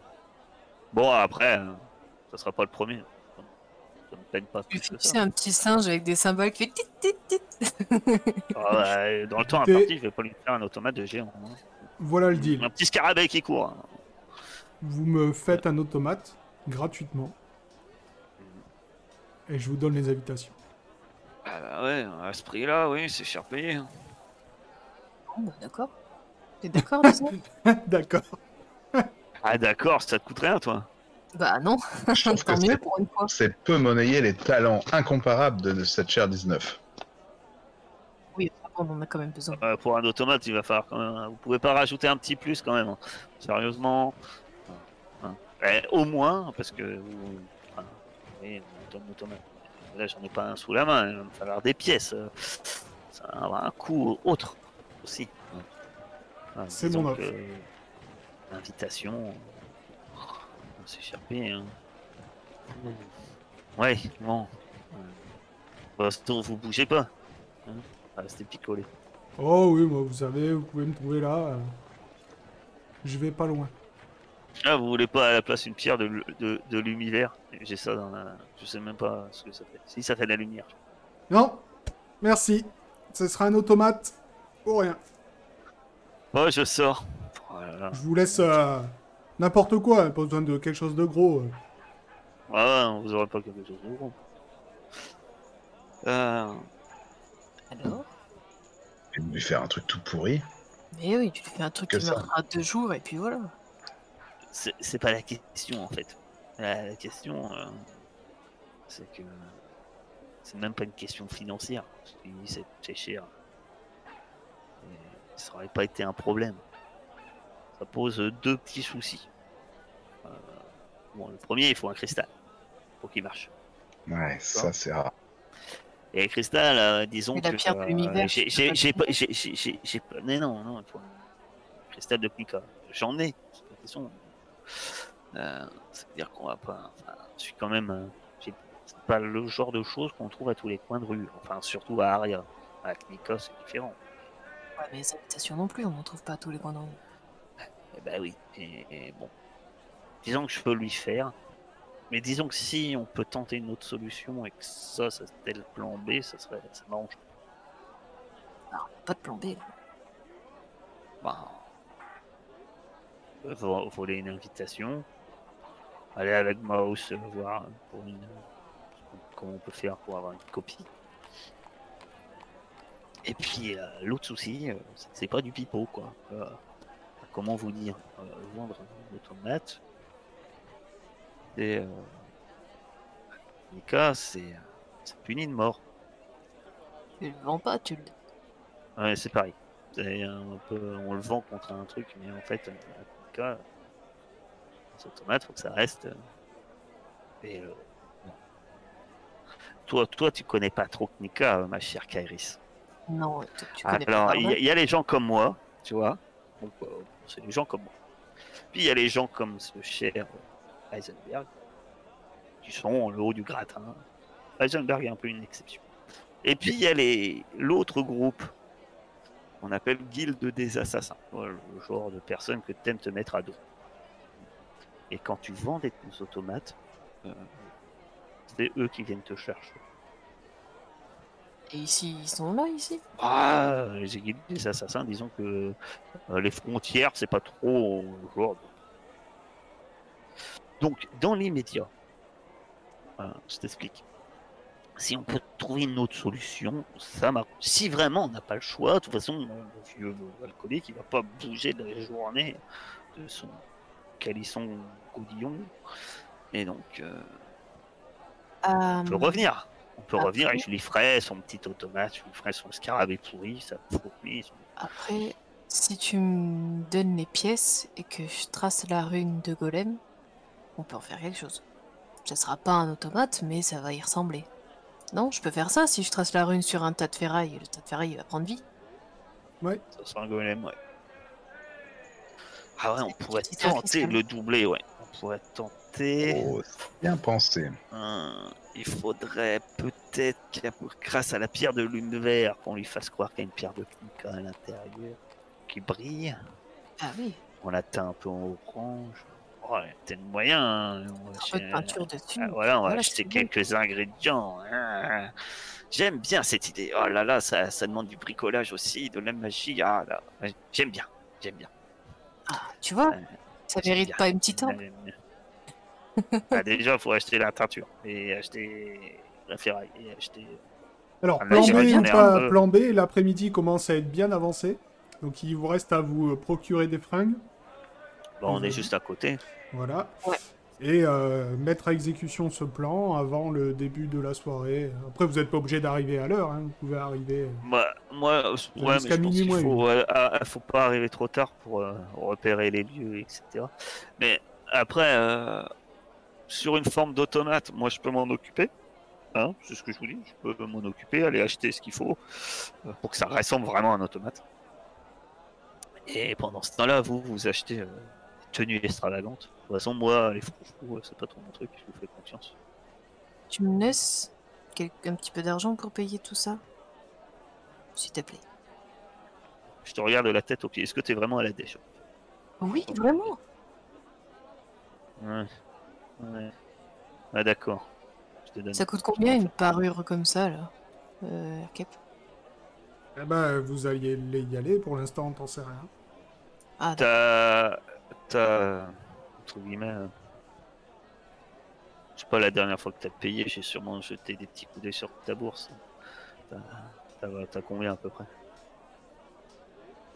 Speaker 3: Bon, après, euh, ça sera pas le premier. Ça me peine pas
Speaker 1: Lui
Speaker 3: plus que
Speaker 1: fixer
Speaker 3: ça.
Speaker 1: un petit singe avec des symboles qui fait tit tit tit.
Speaker 3: Ah ouais, dans le temps imparti, je vais pas lui faire un automate de géant. hein.
Speaker 2: Voilà le deal.
Speaker 3: Un petit scarabée qui court. hein.
Speaker 2: Vous me faites un automate gratuitement. Et je vous donne les invitations.
Speaker 3: Ah bah ouais, à ce prix-là, oui, c'est cher payé. hein.
Speaker 1: Bon, bah, d'accord. T'es d'accord,
Speaker 2: D'accord.
Speaker 3: Ah d'accord, ça te coûte rien, toi
Speaker 1: Bah non,
Speaker 4: Je trouve que
Speaker 1: tant mieux
Speaker 4: c'est-
Speaker 1: pour une fois.
Speaker 4: c'est peu monnayer les talents incomparables de, cette chère 19.
Speaker 1: Oui, on en a quand même besoin.
Speaker 3: Euh, Pour un automate, il va falloir quand même... Vous pouvez pas rajouter un petit plus, quand même. hein. Sérieusement. Eh, au moins, parce que... vous- enfin, oui, on donne l'automate. Là, j'en ai pas un sous la main. Il va me falloir des pièces. Ça va avoir un coût autre, aussi. Ah,
Speaker 2: C'est mon offre.
Speaker 3: L'invitation... C'est payé, hein. Ouais, bon. Bah, sinon, vous bougez pas. Hein Restez picolé.
Speaker 2: Oh oui, moi, vous savez, vous pouvez me trouver là. euh. Je vais pas loin.
Speaker 3: Ah, vous voulez pas à la place une pierre de, de, de l'univers? J'ai ça dans la... Je sais même pas ce que ça fait. Si, ça fait de la lumière.
Speaker 2: Non Merci. Ce sera un automate. Ou rien.
Speaker 3: Oh, je sors. Voilà.
Speaker 2: Je vous laisse euh, n'importe quoi. Pas besoin de quelque chose de gros. euh.
Speaker 3: Ah, ouais, vous aurez pas quelque chose de gros. Euh,
Speaker 1: Alors?
Speaker 4: De lui faire un truc tout pourri?
Speaker 1: Mais oui, tu lui fais un truc
Speaker 4: Que
Speaker 1: qui
Speaker 4: ça.
Speaker 1: meurtra deux jours et puis voilà.
Speaker 3: c'est c'est pas la question, en fait. La, la question, euh, c'est que... C'est même pas une question financière. C'est cher. Et ça aurait pas été un problème. Ça pose deux petits soucis. Euh, bon, le premier, il faut un cristal pour qu'il marche.
Speaker 4: Ouais, ça c'est rare.
Speaker 3: Et cristal, euh, disons
Speaker 1: la
Speaker 3: que
Speaker 1: pierre de l'univers,
Speaker 3: j'ai-
Speaker 1: pas
Speaker 3: j'ai pas, mais non, non, il faut un cristal de Pnika. J'en ai. c'est pas question. Euh, C'est-à-dire qu'on va pas. enfin, je suis quand même. euh, j'ai- C'est pas le genre de choses qu'on trouve à tous les coins de rue. Enfin, surtout à Aria. À Knika, c'est différent.
Speaker 1: Ouais, mais les invitations non plus, on n'en trouve pas à tous les coins de rue.
Speaker 3: Eh ben oui. Et, et bon. Disons que je peux lui faire. Mais disons que si on peut tenter une autre solution et que ça, ça c'était le plan B, ça serait, ça m'arrange.
Speaker 1: Alors, pas de plan B.
Speaker 3: Bah, euh, vo- voler une invitation, aller avec Mouse euh, voir pour une, comment on peut faire pour avoir une copie. Et puis euh, l'autre souci, euh, c'est- c'est pas du pipeau quoi. Euh, comment vous dire, euh, vendre un automate, et euh, Nika, c'est c'est puni de mort.
Speaker 1: Tu le vends pas, tu le.
Speaker 3: Ouais, c'est pareil. C'est un peu, on le vend contre un truc, mais en fait, en cas, les faut que ça reste. Et, euh. Toi, toi, tu connais pas trop Knika, euh, ma chère Kairis.
Speaker 1: Non, tu connais
Speaker 3: Alors,
Speaker 1: pas.
Speaker 3: il y, a- il y a les gens comme moi, tu vois. Donc, c'est les gens comme moi. Puis il y a les gens comme ce cher Heisenberg, qui sont en haut du gratin. Heisenberg est un peu une exception. Et puis il y a les l'autre groupe qu'on appelle Guilde des Assassins. Le genre de personnes que tu aimes te mettre à dos. Et quand tu vends des automates, euh, C'est eux qui viennent te chercher.
Speaker 1: Et ici, ils sont là, ici?
Speaker 3: Ah, les guides des assassins, disons que euh, les frontières, c'est pas trop genre. Donc, dans l'immédiat, euh, je t'explique. Si on peut trouver une autre solution, ça marche. Si vraiment on n'a pas le choix, de toute façon, mon vieux alcoolique, il va pas bouger de la journée de son calisson godillon. Et donc, euh, on peut
Speaker 1: Euh,
Speaker 3: revenir. On peut
Speaker 1: après-
Speaker 3: revenir et je lui ferai son petit automate, je lui ferai son scarabée pourri, ça fourmi, son-
Speaker 1: Après, si tu me donnes les pièces et que je trace la rune de golem, on peut en faire quelque chose. Ça sera pas un automate, mais ça va y ressembler. Non, je peux faire ça si je trace la rune sur un tas de ferraille. Le tas de ferraille il va prendre vie.
Speaker 3: Ça sera un golem, ouais. Ah ouais, on pourrait tenter le doubler, ouais. On pourrait tenter.
Speaker 4: Oh, c'est bien pensé.
Speaker 3: Il faudrait peut-être, grâce à la pierre de verre, qu'on lui fasse croire qu'il y a une pierre de clic à l'intérieur qui brille.
Speaker 1: Ah oui,
Speaker 3: On la teint un peu en orange. Oh, il y a peut-être moyen. hein. On va acheter-
Speaker 1: peinture dessus.
Speaker 3: Ah, voilà, on va
Speaker 1: Voilà,
Speaker 3: acheter quelques ingrédients. hein. J'aime bien cette idée. Oh là là, ça, ça demande du bricolage aussi, de la magie. Ah là, j'aime bien, j'aime bien.
Speaker 1: Ah, tu vois,
Speaker 3: Euh,
Speaker 1: ça mérite
Speaker 3: bien.
Speaker 1: pas une petite arme.
Speaker 3: Euh, ah, déjà, il faut acheter la teinture et acheter la ferraille et acheter.
Speaker 2: Alors,
Speaker 3: Ah,
Speaker 2: plan
Speaker 3: là,
Speaker 2: B ou pas
Speaker 3: peu-
Speaker 2: plan B, l'après-midi commence à être bien avancé. Donc il vous reste à vous euh, procurer des fringues.
Speaker 3: Bon, on est juste à côté.
Speaker 2: Voilà.
Speaker 1: Ouais.
Speaker 2: Et euh, mettre à exécution ce plan avant le début de la soirée. Après, vous n'êtes pas obligé d'arriver à l'heure. hein. Vous pouvez arriver.
Speaker 3: Moi, moi, euh, ouais, mais je pense
Speaker 2: moins
Speaker 3: faut, ah, faut pas arriver trop tard pour euh, repérer les lieux, etc. Mais après, euh, sur une forme d'automate, moi, je peux m'en occuper. Hein, c'est ce que je vous dis. Je peux m'en occuper, aller acheter ce qu'il faut euh, pour que ça ressemble vraiment à un automate. Et pendant ce temps-là, vous, vous achetez euh, des tenues extravagantes. De toute façon, moi, les froufrous, euh, c'est pas trop mon truc. Je vous fais confiance.
Speaker 1: Tu me laisses un petit peu d'argent pour payer tout ça? S'il te plaît.
Speaker 3: Je te regarde de la tête aux pieds. Est-ce que tu es vraiment à la dèche?
Speaker 1: Oui, vraiment
Speaker 3: Ouais. Ouais. Ah, d'accord.
Speaker 1: Ça coûte combien une parure comme ça, là euh, Cap
Speaker 2: Eh ben, vous alliez y aller. Pour l'instant, on t'en sait rien.
Speaker 1: Ah, d'accord.
Speaker 3: T'as. T'as. Entre guillemets. euh, Je sais pas, la dernière fois que t'as payé, j'ai sûrement jeté des petits coups d'œil sur ta bourse. T'as- T'as t'as combien à peu près?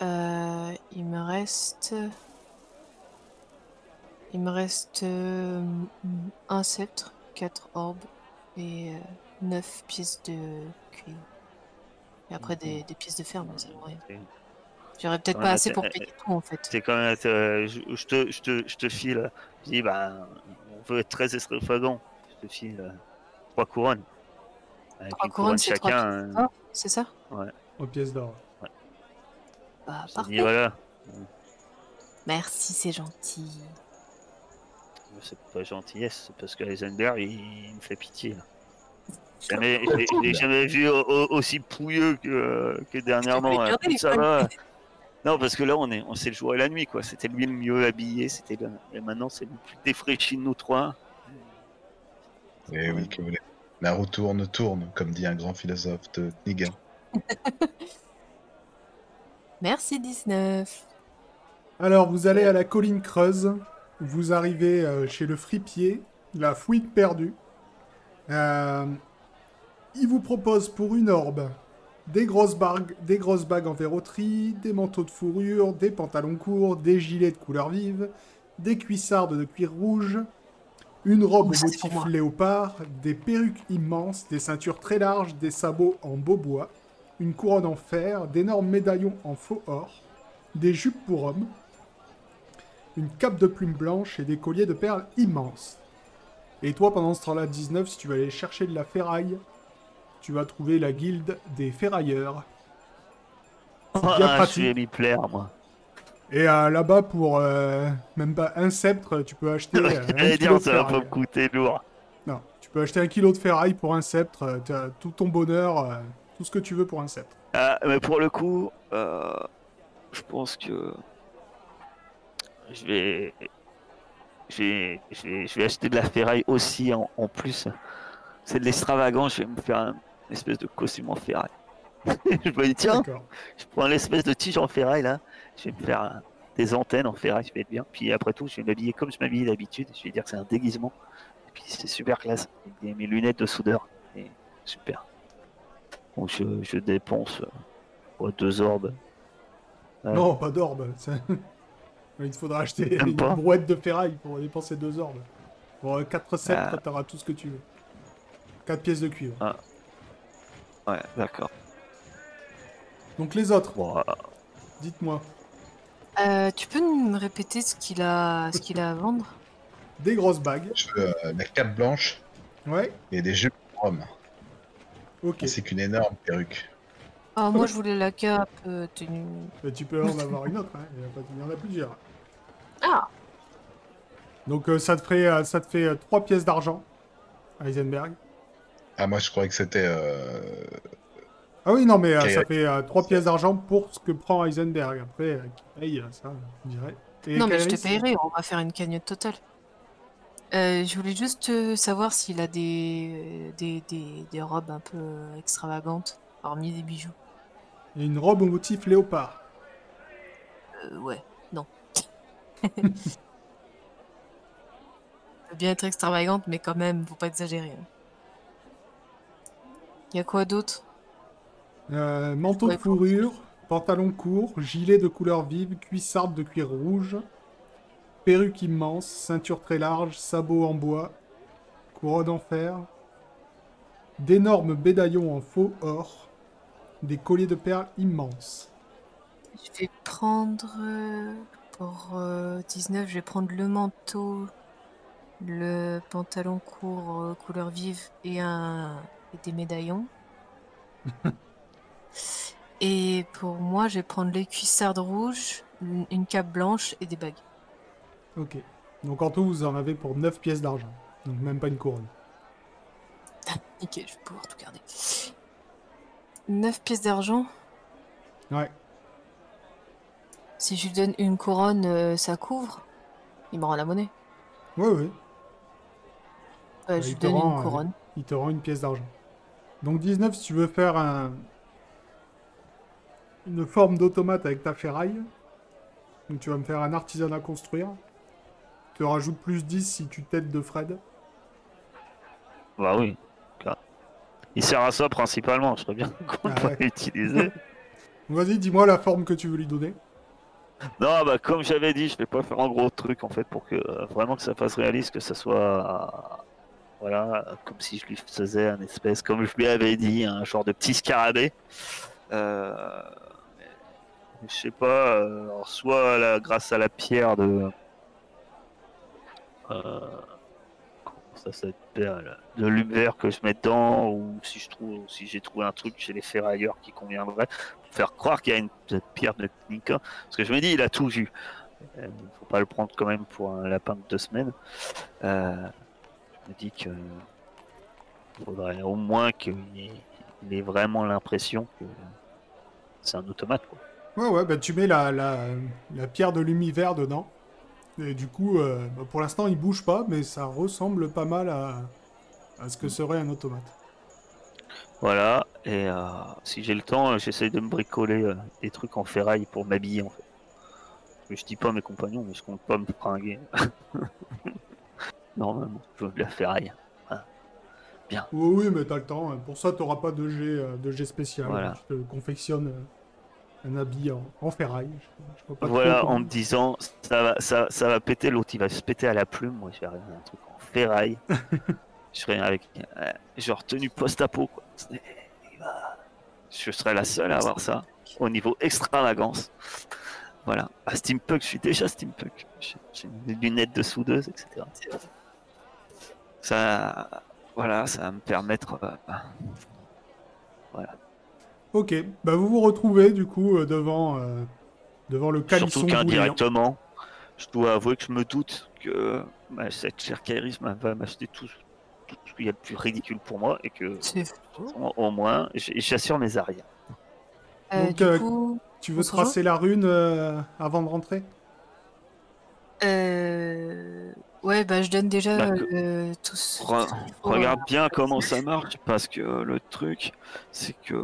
Speaker 1: Euh, il me reste. Il me reste euh, un sceptre, quatre orbes et euh, neuf pièces de cuivre. Et après des, des pièces de fer, mais ça rien. J'aurais peut-être
Speaker 3: Ouais,
Speaker 1: pas
Speaker 3: mais
Speaker 1: assez pour payer tout en fait.
Speaker 3: C'est quand même. euh, je, je te, je, te, je te file. Je dis, bah. On veut être très extravagant. Je te file euh, trois couronnes. Avec
Speaker 1: Trois
Speaker 3: une
Speaker 1: couronnes,
Speaker 3: couronne chacun. euh,
Speaker 1: c'est ça?
Speaker 2: Aux pièces d'or.
Speaker 1: Bah,
Speaker 3: te dis,
Speaker 1: parfait.
Speaker 3: voilà.
Speaker 1: Merci, c'est gentil.
Speaker 3: C'est pas gentillesse, c'est parce que Heisenberg, il, il me fait pitié. là. Jamais, je l'ai- jamais vu au- au- aussi pouilleux que, que dernièrement. hein. Ça va. Non, parce que là, on est, on sait le jour et la nuit, quoi. C'était lui le mieux habillé, c'était le... et maintenant c'est le plus défraîchi de nous trois.
Speaker 4: Eh oui, que vous voulez. La roue tourne, tourne, comme dit un grand philosophe de Knigan.
Speaker 1: Merci 19.
Speaker 2: Alors, vous allez à la colline creuse. Vous arrivez euh, chez le fripier, la fouille perdue. Euh, il vous propose pour une orbe des grosses, bagues, des grosses bagues en verroterie, des manteaux de fourrure, des pantalons courts, des gilets de couleur vive, des cuissardes de cuir rouge, une robe au motif léopard, des perruques immenses, des ceintures très larges, des sabots en beau bois, une couronne en fer, d'énormes médaillons en faux or, des jupes pour hommes, une cape de plumes blanches et des colliers de perles immenses. Et toi, pendant ce temps-là, 19, si tu vas aller chercher de la ferraille, tu vas trouver la guilde des ferrailleurs.
Speaker 3: Ah, je vais m'y plaire, moi.
Speaker 2: Et euh, là-bas, pour euh, même pas un sceptre, tu peux acheter euh, un kilo
Speaker 3: dire, ça va pas me coûter lourd.
Speaker 2: Non, tu peux acheter un kilo de ferraille pour un sceptre, t'as tout ton bonheur, tout ce que tu veux pour un sceptre.
Speaker 3: Ah, mais pour le coup, je pense que je vais, je vais, je vais, je vais acheter de la ferraille aussi en, en plus c'est de l'extravagance, je vais me faire un espèce de costume en ferraille. je me dis, tiens, je prends l'espèce de tige en ferraille là, je vais me faire un- des antennes en ferraille, je vais être bien. Puis après tout, je vais m'habiller comme je m'habille d'habitude, je vais dire que c'est un déguisement. Et puis c'est super classe. Et mes lunettes de soudeur, et super. Donc je, je dépense euh, deux orbes. Ouais.
Speaker 2: Non, pas d'orbe. Il te faudra acheter une
Speaker 3: pas.
Speaker 2: brouette de ferraille pour dépenser deux orbes. Pour 4 sceptres,
Speaker 3: Ah.
Speaker 2: t'auras tout ce que tu veux. 4 pièces de cuivre.
Speaker 3: Ouais, d'accord.
Speaker 2: Donc les autres,
Speaker 3: euh,
Speaker 2: dites-moi.
Speaker 1: Euh, tu peux me répéter ce qu'il a, ce qu'il a à vendre?
Speaker 2: Des grosses bagues.
Speaker 4: Je veux euh, la cape blanche
Speaker 2: Ouais,
Speaker 4: et des jupes de Rome.
Speaker 2: ok.
Speaker 4: C'est qu'une énorme perruque.
Speaker 1: Ah, moi je voulais la cape euh, tenue.
Speaker 2: Mais tu peux en avoir une autre, hein. il, y a pas- il y en a plusieurs.
Speaker 1: Ah
Speaker 2: Donc euh, ça te ferait, euh, ça te fait 3 pièces d'argent, Heisenberg.
Speaker 4: Ah, moi je croyais que c'était. euh,
Speaker 2: Ah oui, non, mais euh, ça fait 3 pièces d'argent pour ce que prend Heisenberg. Après, euh, qui paye, euh, ça, je dirais. Et
Speaker 1: Non, mais je te paierai, on va faire une cagnotte totale. Euh, je voulais juste euh, savoir s'il a des, des, des, des robes un peu euh, extravagantes, hormis des bijoux.
Speaker 2: Et une robe au motif léopard.
Speaker 1: Euh, ouais, bien être extravagante, mais quand même, faut pas exagérer. hein. Y a quoi d'autre?
Speaker 2: Euh, manteau de fourrure, pantalon court, gilet de couleur vive, cuissarde de cuir rouge, perruque immense, ceinture très large, sabots en bois, couronne en fer, d'énormes médaillons en faux or, des colliers de perles immenses.
Speaker 1: Je vais prendre euh, pour euh, 19, je vais prendre le manteau, le pantalon court euh, couleur vive et un et des médaillons. et pour moi, je vais prendre les cuissardes rouges, une une cape blanche et des bagues.
Speaker 2: Ok. Donc en tout, vous en avez pour 9 pièces d'argent. Donc même pas une couronne.
Speaker 1: Nickel, je vais pouvoir tout garder. 9 pièces d'argent.
Speaker 2: Ouais.
Speaker 1: Si je lui donne une couronne, euh, ça couvre. Il me rend la monnaie.
Speaker 2: Ouais, ouais.
Speaker 1: Ouais,
Speaker 2: il
Speaker 1: je lui
Speaker 2: te
Speaker 1: donne
Speaker 2: rend,
Speaker 1: une
Speaker 2: euh,
Speaker 1: couronne.
Speaker 2: Il te rend une pièce d'argent. Donc 19, si tu veux faire un... une forme d'automate avec ta ferraille, donc tu vas me faire un artisanat à construire. Tu rajoutes plus 10 si tu t'aides de Fred.
Speaker 3: bah oui. Il sert à ça principalement, je serais bien qu'on
Speaker 2: Ah ouais.
Speaker 3: l'utiliser.
Speaker 2: Vas-y, dis-moi la forme que tu veux lui donner.
Speaker 3: Non, bah comme j'avais dit, je vais pas faire un gros truc en fait pour que euh, vraiment que ça fasse réaliste, que ça soit voilà, comme si je lui faisais un espèce, comme je lui avais dit, un genre de petit scarabée. Euh, je sais pas, euh, soit grâce à la pierre de euh, comment ça de l'univers que je mets dedans, ou si je trouve, si j'ai trouvé un truc chez les ferrailleurs qui conviendrait, pour faire croire qu'il y a une pierre de Nika. Parce que je me dis, il a tout vu. Euh, Il faut pas le prendre quand même pour un lapin de deux semaines. Euh, je me dis que faudrait au moins qu'il ait, il ait vraiment l'impression que c'est un automate. Quoi.
Speaker 2: Ouais, ouais, bah tu mets la, la, la pierre de l'univers dedans. Et du coup, euh, bah, pour l'instant, il bouge pas, mais ça ressemble pas mal à, à ce que serait un automate.
Speaker 3: Voilà, et euh, si j'ai le temps, euh, j'essaie de me bricoler euh, des trucs en ferraille pour m'habiller en fait. Que je dis pas à mes compagnons, mais je compte pas me fringuer. Normalement, je veux de la ferraille.
Speaker 2: Oui, oui, mais t'as le temps. hein. Pour ça, t'auras pas de jet, de jet spécial.
Speaker 3: Voilà.
Speaker 2: Tu te confectionnes euh, un habit en, en ferraille. Je, je vois pas trop
Speaker 3: Voilà, en me disant, ça va, ça, ça va péter, l'autre il va se péter à la plume, moi je vais arriver à un truc en ferraille. je serai avec, euh, genre tenue post-apo quoi. Je serai la seule à avoir ça, au niveau extravagance. Voilà, à steampunk, je suis déjà steampunk. J'ai des lunettes de soudeuse, etc. Ça, voilà, ça va me permettre. euh,
Speaker 2: Ok, bah vous vous retrouvez du coup euh, devant, euh, devant le calisson
Speaker 3: Surtout qu'indirectement, je dois avouer que je me doute que bah, cette chère Kairis va m'acheter tout, tout ce qu'il y a de plus ridicule pour moi et que au, au moins j'assure mes arrières.
Speaker 1: Euh,
Speaker 2: Donc,
Speaker 1: du
Speaker 2: euh,
Speaker 1: coup,
Speaker 2: Tu veux tracer la rune euh, avant de rentrer?
Speaker 1: Euh, Ouais, bah je donne déjà
Speaker 3: Bah,
Speaker 1: euh, tout ce-
Speaker 3: Re- Regarde bien comment ça marche, parce que le truc, c'est que.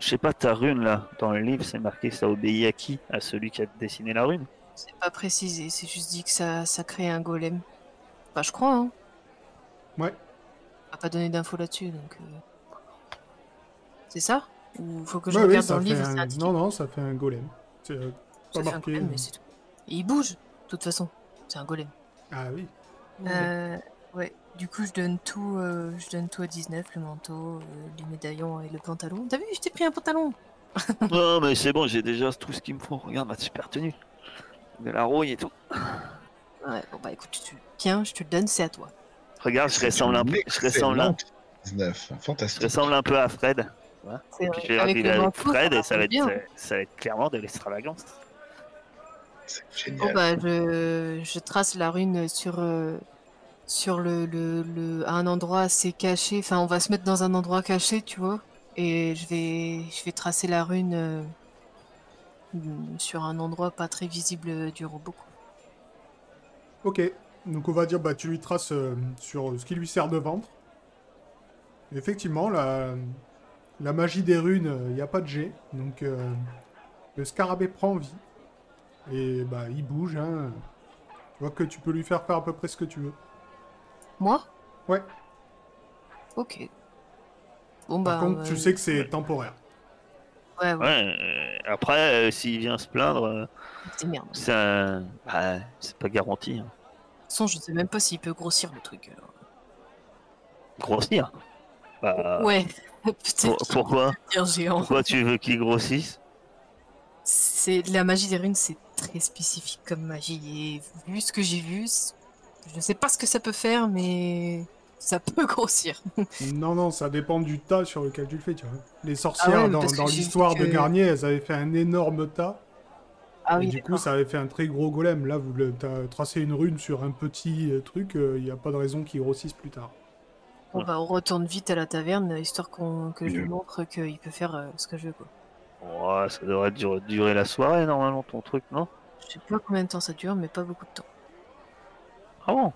Speaker 3: Je sais pas, ta rune là, dans le livre, c'est marqué ça obéit à qui? À celui qui a dessiné la rune
Speaker 1: C'est pas précisé, c'est juste dit que ça, ça crée un golem. Bah je crois, hein.
Speaker 2: Ouais.
Speaker 1: On m'a pas donné d'infos là-dessus, donc... euh, C'est ça? Ou faut que je regarde dans le livre,
Speaker 2: un- Non, non, ça fait un golem. C'est euh,
Speaker 1: Ça
Speaker 2: pas
Speaker 1: fait un
Speaker 2: marqué.
Speaker 1: golem, mais c'est tout. Et il bouge, de toute façon. C'est un golem.
Speaker 2: Ah oui.
Speaker 1: Euh, ouais, du coup, je donne tout, euh, je donne tout à 19, le manteau, euh, les médaillons et le pantalon. T'as vu, je t'ai pris un pantalon
Speaker 3: Non, mais c'est bon, j'ai déjà tout ce qu'il me faut. Regarde ma super tenue. De la rouille et tout.
Speaker 1: Ouais, bon bah écoute, tu... tiens, je te le donne, c'est à toi.
Speaker 3: Regarde, je ressemble un peu, je ressemble un,
Speaker 4: excellente 19.
Speaker 3: je
Speaker 4: Fantastique.
Speaker 3: ressemble un peu à Fred.
Speaker 1: C'est
Speaker 3: Et puis je vais
Speaker 1: avec
Speaker 3: arriver
Speaker 1: le
Speaker 3: avec
Speaker 1: manteau,
Speaker 3: Fred et
Speaker 1: ça
Speaker 3: va, être, ça va être clairement de l'extravagance.
Speaker 4: C'est
Speaker 1: Bon
Speaker 4: génial.
Speaker 1: bah, je, je trace la rune sur, euh, sur le, le, un endroit assez caché. Enfin, on va se mettre dans un endroit caché, tu vois. Et je vais, tracer la rune euh, sur un endroit pas très visible du robot.
Speaker 2: Ok. Donc on va dire, bah tu lui traces euh, sur ce qui lui sert de ventre. Effectivement, la, magie des runes, il n'y a pas de jet. Donc euh, le scarabée prend vie. Et bah il bouge. Hein. Tu vois que tu peux lui faire faire à peu près ce que tu veux.
Speaker 1: Moi?
Speaker 2: Ouais.
Speaker 1: Ok. Bon
Speaker 2: Par
Speaker 1: bah.
Speaker 2: contre, tu
Speaker 1: euh,
Speaker 2: sais que c'est temporaire.
Speaker 1: Ouais, ouais,
Speaker 3: Ouais, euh, après, euh, s'il vient se plaindre, euh,
Speaker 1: c'est merde. De toute
Speaker 3: c'est un- bah, c'est pas garanti. hein.
Speaker 1: façon, je sais même pas s'il peut grossir le truc. alors.
Speaker 3: Grossir? Bah,
Speaker 1: ouais,
Speaker 3: pour- pourquoi? Pourquoi tu veux qu'il grossisse?
Speaker 1: C'est la magie des runes, c'est très spécifique comme magie. Et vu ce que j'ai vu, je ne sais pas ce que ça peut faire, mais ça peut grossir.
Speaker 2: Non, non, ça dépend du tas sur lequel tu le fais, tu vois. Les sorcières,
Speaker 1: Ah ouais,
Speaker 2: dans,
Speaker 1: que
Speaker 2: l'histoire de Garnier, elles avaient fait un énorme tas.
Speaker 1: Ah
Speaker 2: et
Speaker 1: oui,
Speaker 2: du coup, ça avait fait un très gros golem. Là, vous le- t'as tracé une rune sur un petit euh, truc, il n'y a pas de raison qu'il grossisse plus tard.
Speaker 1: Bon, bah, on retourne vite à la taverne, histoire qu'on que je lui montre qu'il peut faire euh, ce que je veux. Quoi.
Speaker 3: Ouais, Ça devrait durer, durer la soirée, normalement, ton truc, non?
Speaker 1: Je sais pas combien de temps ça dure, mais pas beaucoup de temps.
Speaker 3: Ah bon?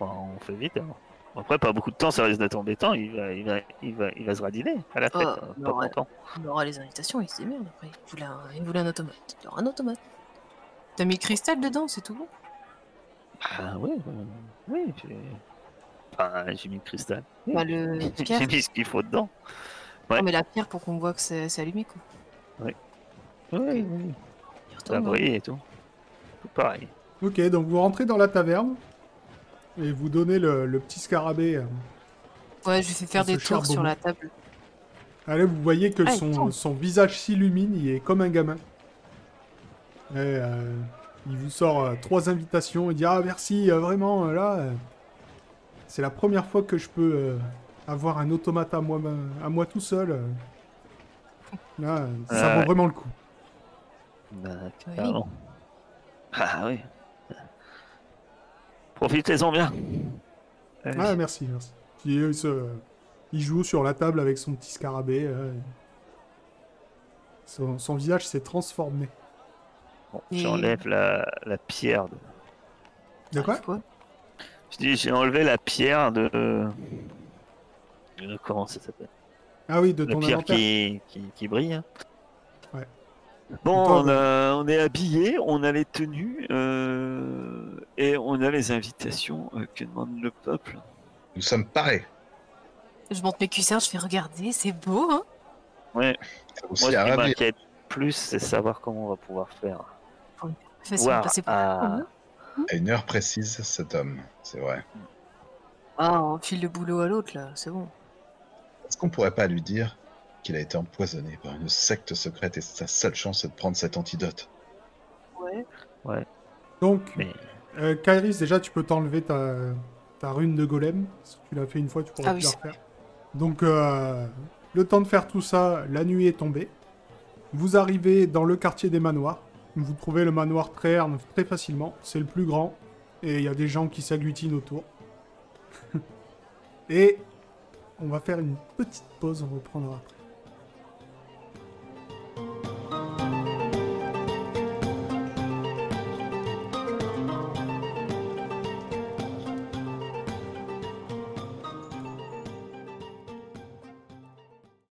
Speaker 3: Bah, On fait vite, alors. Après, pas beaucoup de temps, ça risque d'être embêtant. Il va, il va, il va, il va se radiner à la fête.
Speaker 1: Ah,
Speaker 3: euh,
Speaker 1: non,
Speaker 3: pas content.
Speaker 1: On aura les invitations, il se démerde après. Il voulait un, il voulait un automate. Il aura un automate. T'as mis le cristal dedans, c'est tout bon?
Speaker 3: Ah oui, euh, oui. j'ai- Enfin, j'ai mis le cristal. Oui,
Speaker 1: Bah, le
Speaker 3: J'ai mis ce qu'il faut dedans. ouais.
Speaker 1: Non, mais la pierre pour qu'on voit que c'est c'est allumé, quoi.
Speaker 3: Oui, oui.
Speaker 1: Il
Speaker 3: Ça
Speaker 1: retourne, hein.
Speaker 3: brille et tout. Tout pareil.
Speaker 2: Ok, donc vous rentrez dans la taverne et vous donnez le, le petit scarabée. euh.
Speaker 1: Ouais, je lui fais faire des tours sur la table.
Speaker 2: Allez, vous voyez que
Speaker 1: Ah,
Speaker 2: son, son visage s'illumine, il est comme un gamin. Et euh, il vous sort euh, trois invitations. Il dit Ah, merci, euh, vraiment, là, euh, c'est la première fois que je peux euh, avoir un automate à moi, à moi tout seul. Là, ça vaut vraiment le coup.
Speaker 3: Bah,
Speaker 1: Oui.
Speaker 3: Ah oui. Profitez-en bien.
Speaker 2: Ah, merci, merci. Puis, euh, il, se- il joue sur la table avec son petit scarabée. euh. Son, son visage s'est transformé.
Speaker 3: Bon,
Speaker 1: Et-
Speaker 3: J'enlève la, la pierre. De...
Speaker 2: De quoi
Speaker 1: Quoi
Speaker 3: Je dis, j'ai enlevé la pierre de. de- Comment ça s'appelle?
Speaker 2: Ah oui, de
Speaker 3: La
Speaker 2: ton
Speaker 3: pierre qui, qui, qui brille. hein.
Speaker 2: Ouais.
Speaker 3: Bon,
Speaker 2: Toi,
Speaker 3: on, a- on est habillé, on a les tenues euh, et on a les invitations euh, que demande le peuple.
Speaker 4: Nous sommes parés.
Speaker 1: Je monte mes cuissards, je fais regarder, c'est beau, hein
Speaker 3: Ouais,
Speaker 4: Ça
Speaker 3: moi ce qui m'inquiète plus, c'est savoir comment on va pouvoir faire.
Speaker 1: Facile
Speaker 3: Voir
Speaker 1: passer par
Speaker 3: à-
Speaker 1: là.
Speaker 4: À une heure précise, cet homme. C'est vrai.
Speaker 1: Ah, on file le boulot à l'autre, là, c'est bon.
Speaker 4: Est-ce qu'on pourrait pas lui dire qu'il a été empoisonné par une secte secrète et sa seule chance c'est de prendre cet antidote?
Speaker 1: Ouais.
Speaker 2: Donc,
Speaker 3: Mais
Speaker 2: Euh, Kairis, déjà, tu peux t'enlever ta, ta rune de golem. Si tu l'as fait une fois, tu pourras
Speaker 1: Ah
Speaker 2: plus
Speaker 1: oui,
Speaker 2: la refaire. Donc, euh, le temps de faire tout ça, la nuit est tombée. Vous arrivez dans le quartier des manoirs. Vous trouvez le manoir Tréherne très facilement. C'est le plus grand. Et il y a des gens qui s'agglutinent autour. et on va faire une petite pause. On reprendra après.